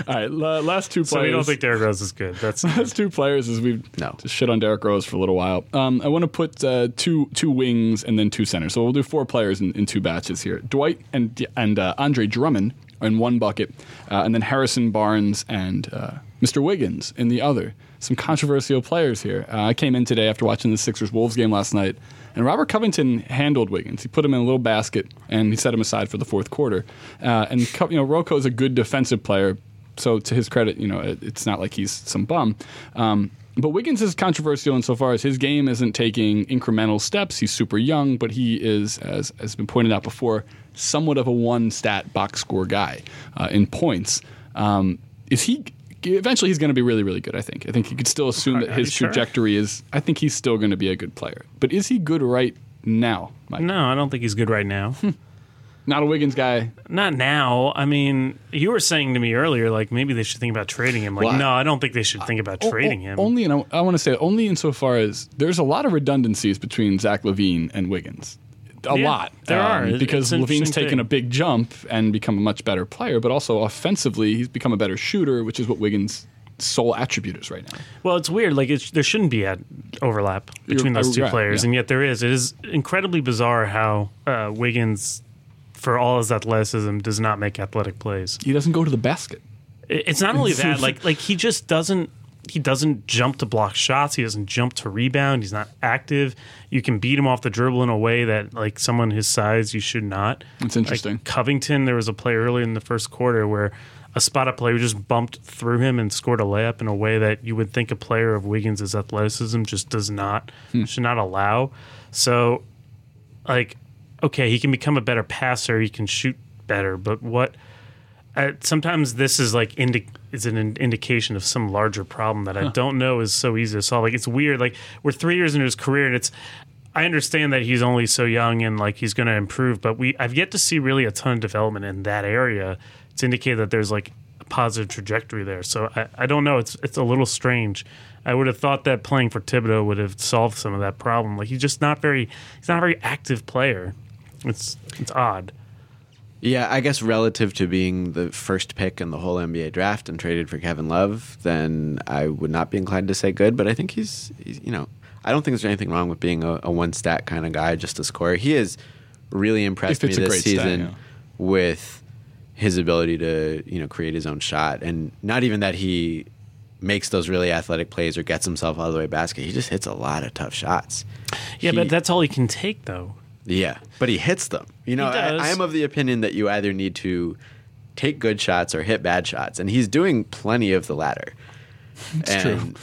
All right, la- last two players. so we don't think Derrick Rose is good. That's <laughs> last two players is we've No. just shit on Derrick Rose for a little while. Um, I want to put uh, two two wings and then two centers. So we'll do four players in, in two batches here. Dwight and and uh, Andre Drummond in one bucket, uh, and then Harrison Barnes and uh, Mr. Wiggins in the other. Some controversial players here. Uh, I came in today after watching the Sixers Wolves game last night, and Robert Covington handled Wiggins. He put him in a little basket and he set him aside for the fourth quarter. Uh, and you know, Rocco is a good defensive player, so to his credit, you know, it, it's not like he's some bum. Um, but Wiggins is controversial insofar as his game isn't taking incremental steps. He's super young, but he is, as has been pointed out before, somewhat of a one stat box score guy uh, in points. Um, is he? Eventually, he's going to be really, really good. I think. I think you could still assume that his you sure? trajectory is. I think he's still going to be a good player. But is he good right now? Mike? no, I don't think he's good right now. Hmm. Not a Wiggins guy. Not now. I mean, you were saying to me earlier, like maybe they should think about trading him. Like, Well, no, I don't think they should think about O- trading o- him. Only, and I, I want to say only insofar as there's a lot of redundancies between Zach LaVine and Wiggins. A Yeah, lot. there are. Because LaVine's taken thing. a big jump and become a much better player, but also offensively, he's become a better shooter, which is what Wiggins' sole attribute is right now. Well, it's weird. Like it's, there shouldn't be an overlap between You're- those two uh, right, players, yeah. and yet there is. It is incredibly bizarre how uh, Wiggins, for all his athleticism, does not make athletic plays. He doesn't go to the basket. It's not only <laughs> that. Like like he just doesn't. He doesn't jump to block shots. He doesn't jump to rebound. He's not active. You can beat him off the dribble in a way that like someone his size you should not. That's interesting. Like Covington, there was a play early in the first quarter where a spot up player just bumped through him and scored a layup in a way that you would think a player of Wiggins' athleticism just does not hmm. should not allow. So, like, okay, he can become a better passer. He can shoot better, but what? Sometimes this is like indi- is an in- indication of some larger problem that I don't know is so easy to solve. Like it's weird. Like we're three years into his career, and it's. I understand that he's only so young and like he's going to improve, but we I've yet to see really a ton of development in that area to indicate that there's like a positive trajectory there. So I, I don't know. It's it's a little strange. I would have thought that playing for Thibodeau would have solved some of that problem. Like he's just not very he's not a very active player. It's it's odd. Yeah, I guess relative to being the first pick in the whole NBA draft and traded for Kevin Love, then I would not be inclined to say good. But I think he's, he's you know, I don't think there's anything wrong with being a, a one stat kind of guy, just a scorer. He has really impressed me this great stat, season yeah. with his ability to, you know, create his own shot, and not even that he makes those really athletic plays or gets himself out of the way basket. He just hits a lot of tough shots. Yeah, He- but that's all he can take though. Yeah, but he hits them. You know, He I, does. I am of the opinion that you either need to take good shots or hit bad shots, and he's doing plenty of the latter. It's true.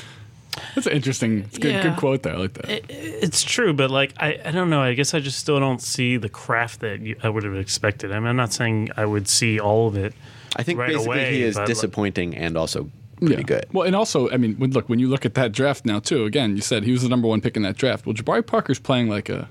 That's an interesting, it's good, Yeah. good quote there. I like that. It, it's true, but like I, I don't know. I guess I just still don't see the craft that you, I would have expected. I mean, I'm not saying I would see all of it. I think right basically away, he is but, like- disappointing and also pretty good. Well, and also, I mean, when, look, when you look at that draft now, too, again, you said he was the number one pick in that draft. Well, Jabari Parker's playing like a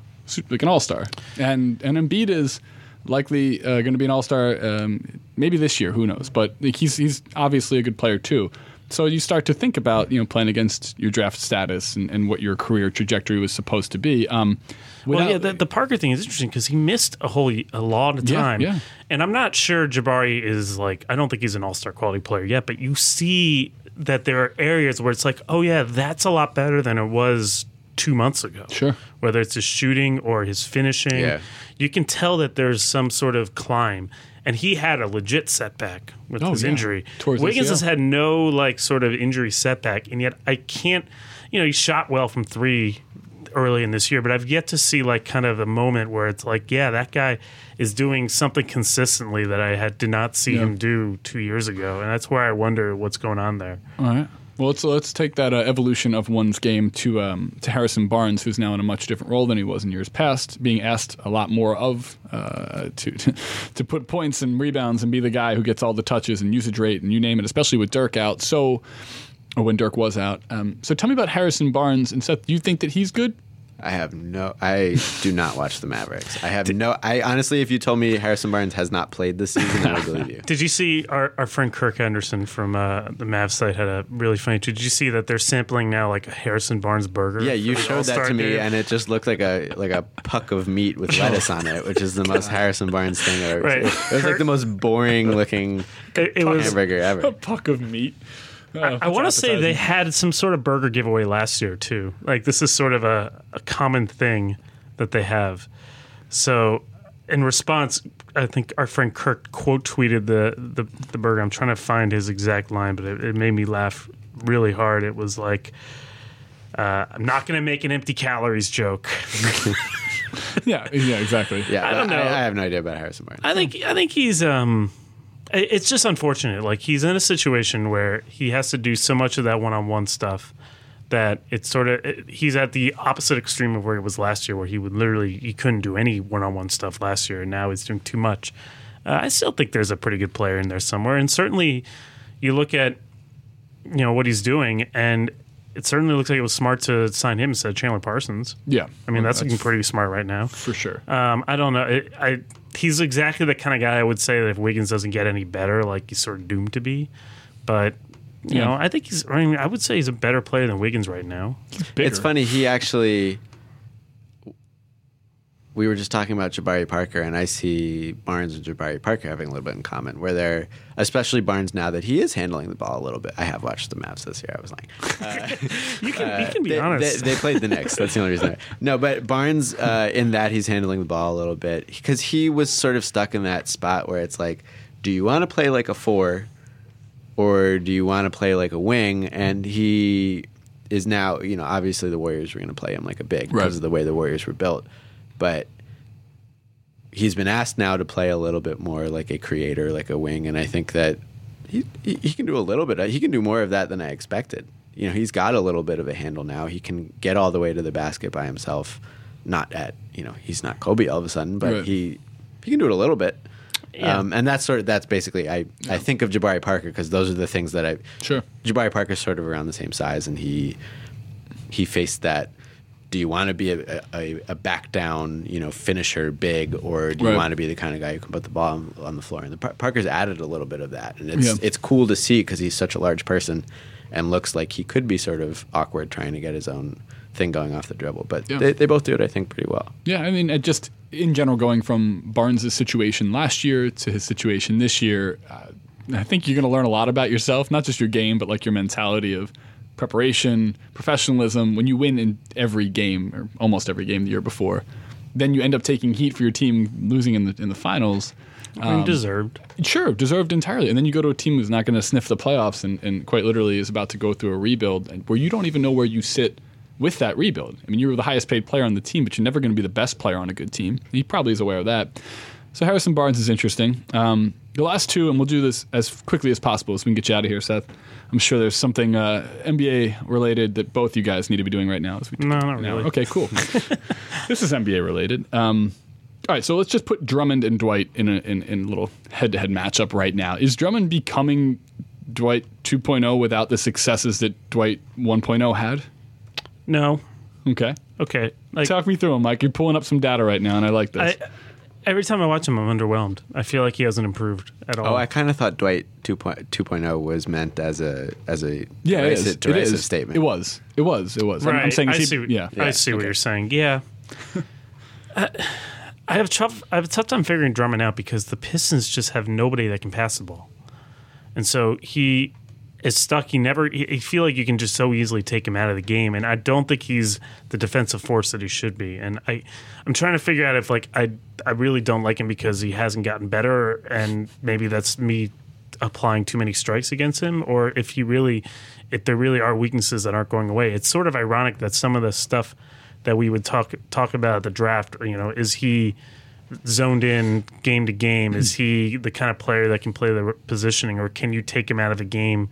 like an all star, and and Embiid is likely uh, going to be an all star um, maybe this year. Who knows? But like, he's he's obviously a good player too. So you start to think about you know playing against your draft status and, and what your career trajectory was supposed to be. Um, Well, yeah, the, the Parker thing is interesting because he missed a whole a lot of Yeah, time, yeah. and I'm not sure Jabari is like. I don't think he's an All Star quality player yet, but you see that there are areas where it's like, oh yeah, that's a lot better than it was two months ago. Sure. whether it's his shooting or his finishing, Yeah. you can tell that there's some sort of climb. And he had a legit setback with Oh, his yeah. injury. Towards Wiggins has had no like sort of injury setback, and yet I can't. You know, he shot well from three early in this year, but I've yet to see like kind of a moment where it's like, yeah, that guy is doing something consistently that I had did not see Yeah. him do two years ago, and that's where I wonder what's going on there. All right. Well, let's let's take that uh, evolution of one's game to um, to Harrison Barnes, who's now in a much different role than he was in years past, being asked a lot more of uh, to <laughs> to put points and rebounds and be the guy who gets all the touches and usage rate and you name it, especially with Dirk out. So, or when Dirk was out. Um, so, tell me about Harrison Barnes and Seth. Do you think that he's good? I have no. I do not watch the Mavericks. I have no. I honestly, if you told me Harrison Barnes has not played this season, I would believe you. <laughs> Did you see our, our friend Kirk Henderson from uh, the Mavs site had a really funny tweet? Did you see that they're sampling now like a Harrison Barnes burger? Yeah, you showed that to me, game? and it just looked like a like a puck of meat with <laughs> lettuce on it, which is the most Harrison Barnes thing I've ever Right. seen. It was like the most boring looking it, it was. hamburger A puck of meat. I want to say they had some sort of burger giveaway last year too. Like this is sort of a, a common thing that they have. So, in response, I think our friend Kirk quote tweeted the the, the burger. I'm trying to find his exact line, but it, it made me laugh really hard. It was like. Uh, I'm not going to make an empty calories joke. <laughs> <laughs> yeah, yeah, exactly. Yeah, I don't know. I, have no idea about Harrison Barnes. I think I think he's um i- it's just unfortunate. Like he's in a situation where he has to do so much of that one-on-one stuff that it's sort of it- he's at the opposite extreme of where he was last year where he would literally he couldn't do any one-on-one stuff last year and now he's doing too much. Uh, I still think there's a pretty good player in there somewhere and certainly you look at you know what he's doing and it certainly looks like it was smart to sign him instead of Chandler Parsons. Yeah. I mean, that's, looking pretty smart right now. for sure. Um, I don't know. It, I he's exactly the kind of guy I would say that if Wiggins doesn't get any better, like he's sort of doomed to be. But you Yeah. know, I think he's. I mean, I would say he's a better player than Wiggins right now. It's funny. He actually. We were just talking about Jabari Parker, and I see Barnes and Jabari Parker having a little bit in common, where they're, especially Barnes now that he is handling the ball a little bit. I have watched the Mavs this year. I was like, <laughs> You can you can be they, honest. They, they played the Knicks. That's the only reason. I, no, but Barnes, uh, in that he's handling the ball a little bit because he was sort of stuck in that spot where it's like, do you want to play like a four or do you want to play like a wing? And he is now, you know, obviously the Warriors were going to play him like a big Right. because of the way the Warriors were built, but he's been asked now to play a little bit more like a creator, like a wing, and I think that he he, he can do a little bit. He can do more of that than I expected. You know, he's got a little bit of a handle now. He can get all the way to the basket by himself. Not at you know, he's not Kobe all of a sudden, but Right. he he can do it a little bit. Yeah. Um, and that's sort of that's basically I, I think of Jabari Parker because those are the things that I Sure. Jabari Parker's sort of around the same size, and he he faced that. Do you want to be a, a, a back down, you know, finisher big, or do you Right. want to be the kind of guy who can put the ball on, on the floor? And the, Par- Parker's added a little bit of that, and it's Yeah. it's cool to see because he's such a large person, and looks like he could be sort of awkward trying to get his own thing going off the dribble. But Yeah. they, they both do it, I think, pretty well. Yeah, I mean, just in general, going from Barnes' situation last year to his situation this year, uh, I think you're going to learn a lot about yourself, not just your game, but like your mentality of preparation, professionalism. When you win in every game or almost every game the year before, then you end up taking heat for your team losing in the in the finals. I mean, deserved. Sure, deserved entirely. And then you go to a team who's not going to sniff the playoffs and, and quite literally is about to go through a rebuild and where you don't even know where you sit with that rebuild. I mean, you were the highest paid player on the team, but you're never going to be the best player on a good team. He probably is aware of that. So Harrison Barnes is interesting. Um, the last two, and we'll do this as quickly as possible so we can get you out of here, Seth. I'm sure there's something uh, NBA related that both you guys need to be doing right now. As we No, not no. really. Okay, cool. <laughs> this is NBA related. Um, all right, so let's just put Drummond and Dwight in a in, in a little head-to-head matchup right now. Is Drummond becoming Dwight 2.0 without the successes that Dwight 1.0 had? No. Okay, Okay. Like talk me through them, Mike. You're pulling up some data right now, and I like this. I, every time I watch him, I'm underwhelmed. I feel like he hasn't improved at oh, all. Oh, I kind of thought Dwight 2.0 2.0 was meant as a as a yeah, it derisive, is. It statement. It was. It was. It was. I'm- right. I'm, saying, I is he- see. what- yeah, I see what you're saying. Yeah. I, <laughs> I have tough. I have a tough time figuring Drummond out because the Pistons just have nobody that can pass the ball, and so he is stuck. He never. He feel like you can just so easily take him out of the game, and I don't think he's the defensive force that he should be. And I, I'm trying to figure out if like I, I really don't like him because he hasn't gotten better, and maybe that's me applying too many strikes against him, or if he really, if there really are weaknesses that aren't going away. It's sort of ironic that some of the stuff that we would talk talk about at the draft, you know, is he zoned in game to game? Is he the kind of player that can play the positioning, or can you take him out of a game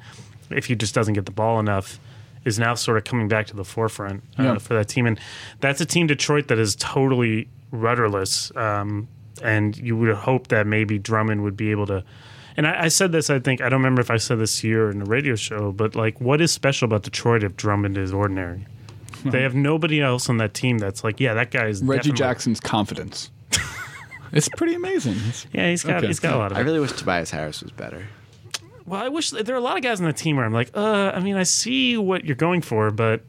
if he just doesn't get the ball enough? Is now sort of coming back to the forefront uh, Yeah. for that team, and that's a team Detroit that is totally rudderless. Um, and you would hope that maybe Drummond would be able to. And I, I said this, I think I don't remember if I said this here in the radio show, but like, what is special about Detroit if Drummond is ordinary? They have nobody else on that team that's like, yeah, that guy is Reggie Jackson's confidence. It's pretty amazing. It's- Yeah, he's got Okay. he's got a lot of. I it. really wish Tobias Harris was better. Well, I wish there are a lot of guys on the team where I'm like, uh, I mean, I see what you're going for, but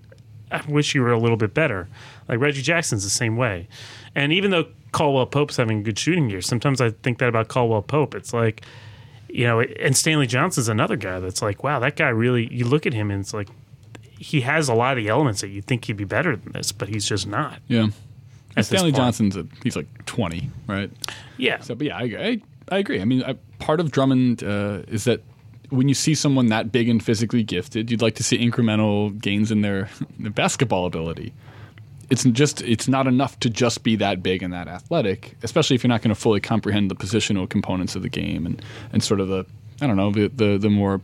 I wish you were a little bit better. Like Reggie Jackson's the same way, and even though Caldwell Pope's having a good shooting year, sometimes I think that about Caldwell Pope. It's like, you know, and Stanley Johnson's another guy that's like, wow, that guy really. You look at him and it's like, he has a lot of the elements that you think he'd be better than this, but he's just not. yeah. This Stanley. Johnson's a, he's like 20, right? Yeah, So, but yeah, I, I, I agree. I mean, I, part of Drummond uh, is that when you see someone that big and physically gifted, you'd like to see incremental gains in their, <laughs> their basketball ability. It's just it's not enough to just be that big and that athletic, especially if you're not going to fully comprehend the positional components of the game and, and sort of the I don't know the the, the more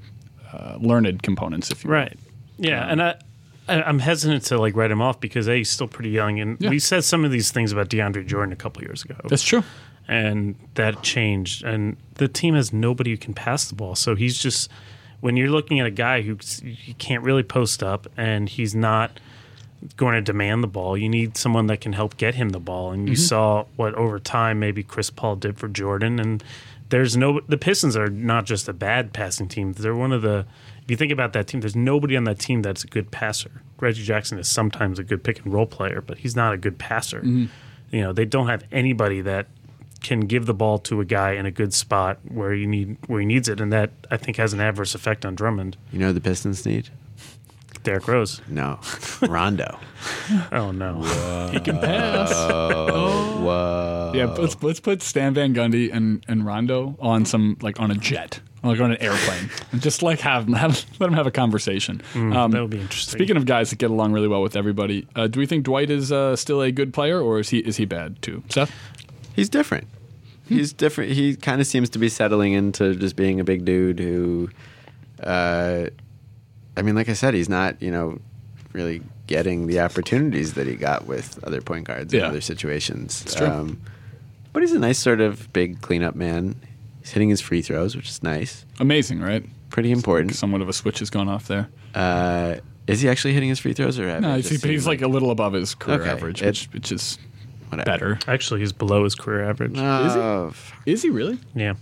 uh, learned components, if you will. Right. Yeah, and I, I I'm hesitant to like write him off because a he's still pretty young, and Yeah. we said some of these things about DeAndre Jordan a couple years ago, That's true. and that changed. And the team has nobody who can pass the ball, so he's just when you're looking at a guy who you can't really post up, and he's not going to demand the ball. You need someone that can help get him the ball, and you mm-hmm. saw what over time maybe Chris Paul did for Jordan, and. There's no the Pistons are not just a bad passing team. They're one of the if you think about that team, there's nobody on that team that's a good passer. Reggie Jackson is sometimes a good pick and roll player, but he's not a good passer. Mm-hmm. You know, they don't have anybody that can give the ball to a guy in a good spot where you need where he needs it, and that I think has an adverse effect on Drummond. You know who the Pistons need? Derrick Rose. No, <laughs> Rondo. Oh no. He can pass. Oh. Whoa. Yeah, let's let's put Stan Van Gundy and, and Rondo on some like on a jet like on an airplane, and <laughs> just like have, have let them have a conversation. Um, that would be interesting. Speaking of guys that get along really well with everybody, uh, do we think Dwight is uh, still a good player, or is he is he bad too? Seth, He's different. He's different. He kind of seems to be settling into just being a big dude who, uh, I mean, like I said, he's not, you know, really getting the opportunities that he got with other point guards in other situations. It's true. but he's a nice sort of big cleanup man. He's hitting his free throws, which is nice. amazing, right? Pretty important. Somewhat of a switch has gone off there. Uh, is he actually hitting his free throws, or have No, he's, he's seen, like a little above his career Okay. average, It- which which is whatever? better. Actually, he's below his career average. Oh, f- Is he really? Yeah.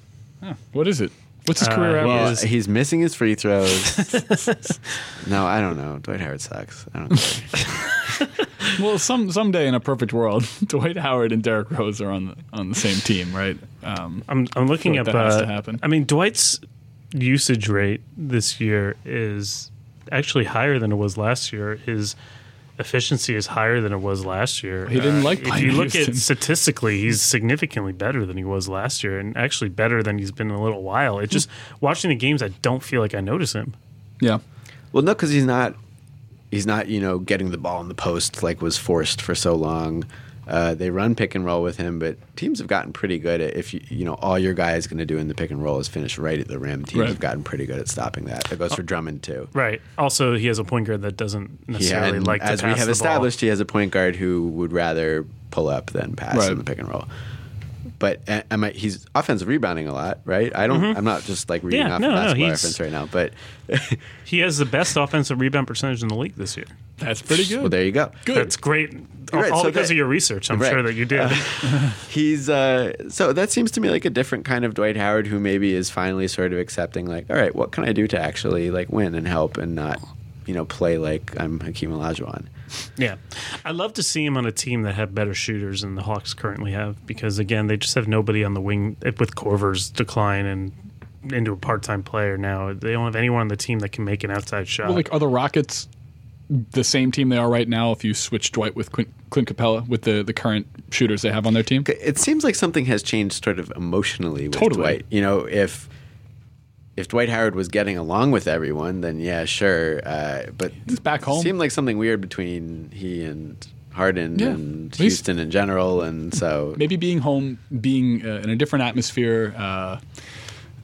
What is it? What's his Uh, career average? Well, he's missing his free throws. <laughs> no, I don't know. Dwight Howard sucks. I don't <laughs> care. <laughs> Well, some someday in a perfect world, <laughs> Dwight Howard and Derrick Rose are on the on the same team, right? Um, I'm I'm looking feel up. like that has uh, to happen. I mean, Dwight's usage rate this year is actually higher than it was last year. His efficiency is higher than it was last year. He didn't Uh, like If you look Houston. at <laughs> statistically, he's significantly better than he was last year, and actually better than he's been in a little while. It just watching the games, I don't feel like I notice him. yeah, well, no, because he's not. He's not, you know, getting the ball in the post like was forced for so long. Uh, they run pick and roll with him, but teams have gotten pretty good at if you, you know all your guy is going to do in the pick and roll is finish right at the rim. Teams Right. have gotten pretty good at stopping that. That goes for Drummond too. Right. Also, he has a point guard that doesn't necessarily and like to pass. as we have established, he has a point guard who would rather pull up than pass Right. in the pick and roll. But uh, am I, he's offensive rebounding a lot, right? I don't. I'm not just like reading Mm-hmm. Yeah, off no, of no, basketball he's- reference right now. But. <laughs> He has the best offensive rebound percentage in the league this year. that's pretty good. well, there you go. Good. That's great. All, Right, all so because that- of your research, I'm Right. sure that you did. <laughs> He's uh, so that seems to me like a different kind of Dwight Howard who maybe is finally sort of accepting like, all right, what can I do to actually like win and help and not, you know, play like I'm Hakeem Olajuwon. Yeah, I'd love to see him on a team that have better shooters than the Hawks currently have, because again, they just have nobody on the wing with Korver's decline and into a part-time player now. They don't have anyone on the team that can make an outside shot. Well, like, are the Rockets the same team they are right now if you switch Dwight with Clint, Clint Capela with the, the current shooters they have on their team? It seems like something has changed sort of emotionally with Totally. Dwight. You know, if if Dwight Howard was getting along with everyone, then yeah, sure. Uh, but He's back home. It seemed like something weird between he and Harden Yeah. and He's- Houston in general, and so Maybe being home, being uh, in a different atmosphere. Uh,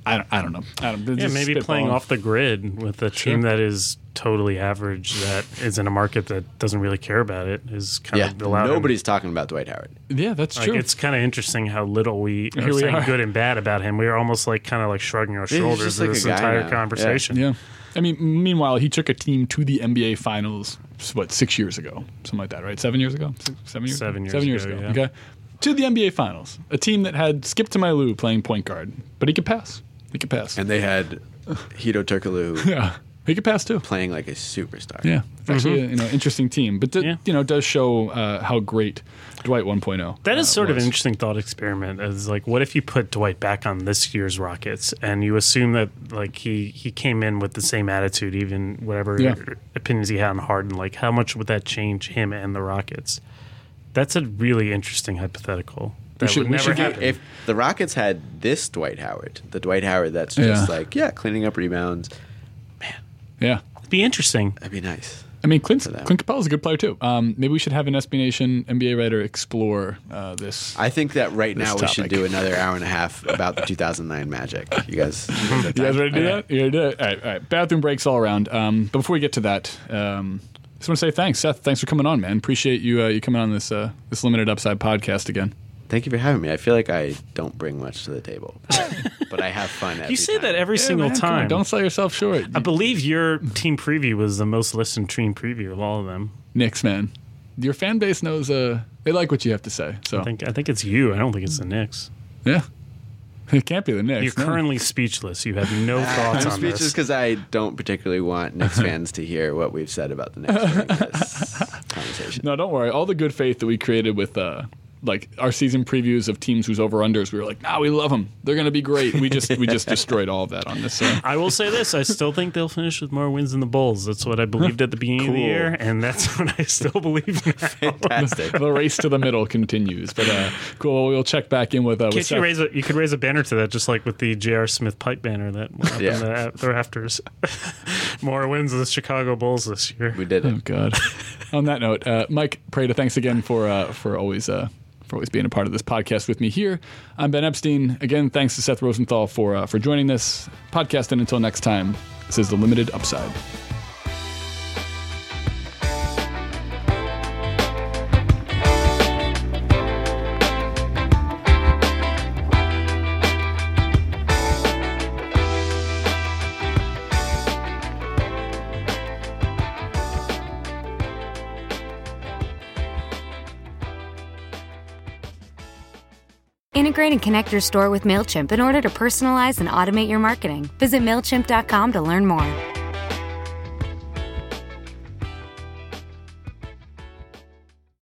I don't, I don't know. I don't, yeah, maybe playing off the grid with a Sure. team that is totally average, that is in a market that doesn't really care about it, is kind yeah, of allowed him- nobody's talking about Dwight Howard. Yeah, that's Like true. it's kind of interesting how little we are Here we saying are. good and bad about him. We are almost like kind of like shrugging our shoulders just like this entire now. conversation. Yeah. I mean, meanwhile, he took a team to the NBA Finals, what, six years ago? Something like that, right? Seven years ago? Six, seven years Seven ago? years Seven years ago, ago. yeah. Okay. To the NBA Finals. A team that had Skip to my Lou playing point guard, but he could pass. He could pass. And they had Hedo Turkoglu <laughs> yeah. He could pass too. playing like a superstar. Yeah. It's actually a you know, interesting team, but d- Yeah. you know, does show uh, how great Dwight 1.0 That is uh, sort of an interesting thought experiment. Is like, what if you put Dwight back on this year's Rockets, and you assume that like he he came in with the same attitude, even whatever Yeah. opinions he had on Harden. Like, how much would that change him and the Rockets? That's a really interesting hypothetical. That should- would we should get- If the Rockets had this Dwight Howard, the Dwight Howard that's just Yeah. like, yeah, cleaning up rebounds, Yeah. It'd be interesting. that'd be nice. I mean, Clint, them. Clint Capela's a good player too. Um, maybe we should have an SB Nation NBA writer explore uh, this. I think that right This now we should do another hour and a half about the 2009 Magic. You guys, <laughs> you guys, You guys ready to do Okay. that? You ready to do it? All right, all right. Bathroom breaks all around. Um, but before we get to that, um, just want to say thanks, Seth. Thanks for coming on, man. Appreciate you uh, you coming on this uh, this limited upside podcast again. Thank you for having me. I feel like I don't bring much to the table, <laughs> but I have fun. Every You say time. that every Yeah, single man, come on, time. Don't sell yourself short. I believe your team preview was the most listened team preview of all of them. Knicks, man. Your fan base knows uh, they like what you have to say. So I think I think it's you. I don't think it's the Knicks. yeah, <laughs> it can't be the Knicks. You're no. currently speechless. You have no <laughs> thoughts I'm on speechless because I don't particularly want Knicks fans to hear what we've said about the Knicks conversation. No, don't worry. All the good faith that we created with uh, like our season previews of teams whose over unders. We were like, nah, we love them. They're going to be great. We just we just <laughs> destroyed all of that on this. So. I will say this: I still think they'll finish with more wins than the Bulls. That's what I believed at the beginning of the year, and that's what I still believe now. Fantastic. the race to the middle continues. But uh, cool. We'll check back in with. Uh, with you raise a? You could raise a banner to that, just like with the J.R. Smith pipe banner that went up Yeah. in the, the rafters. <laughs> more wins than the Chicago Bulls this year. We did Oh. God. On that note, uh, Mike Prada, thanks again for uh, for always uh, for always being a part of this podcast with me here. I'm Ben Epstein. Again, thanks to Seth Rosenthal for uh, for joining this podcast. And until next time, this is the Limited Upside. Integrate and connect your store with MailChimp in order to personalize and automate your marketing. Visit MailChimp.com to learn more.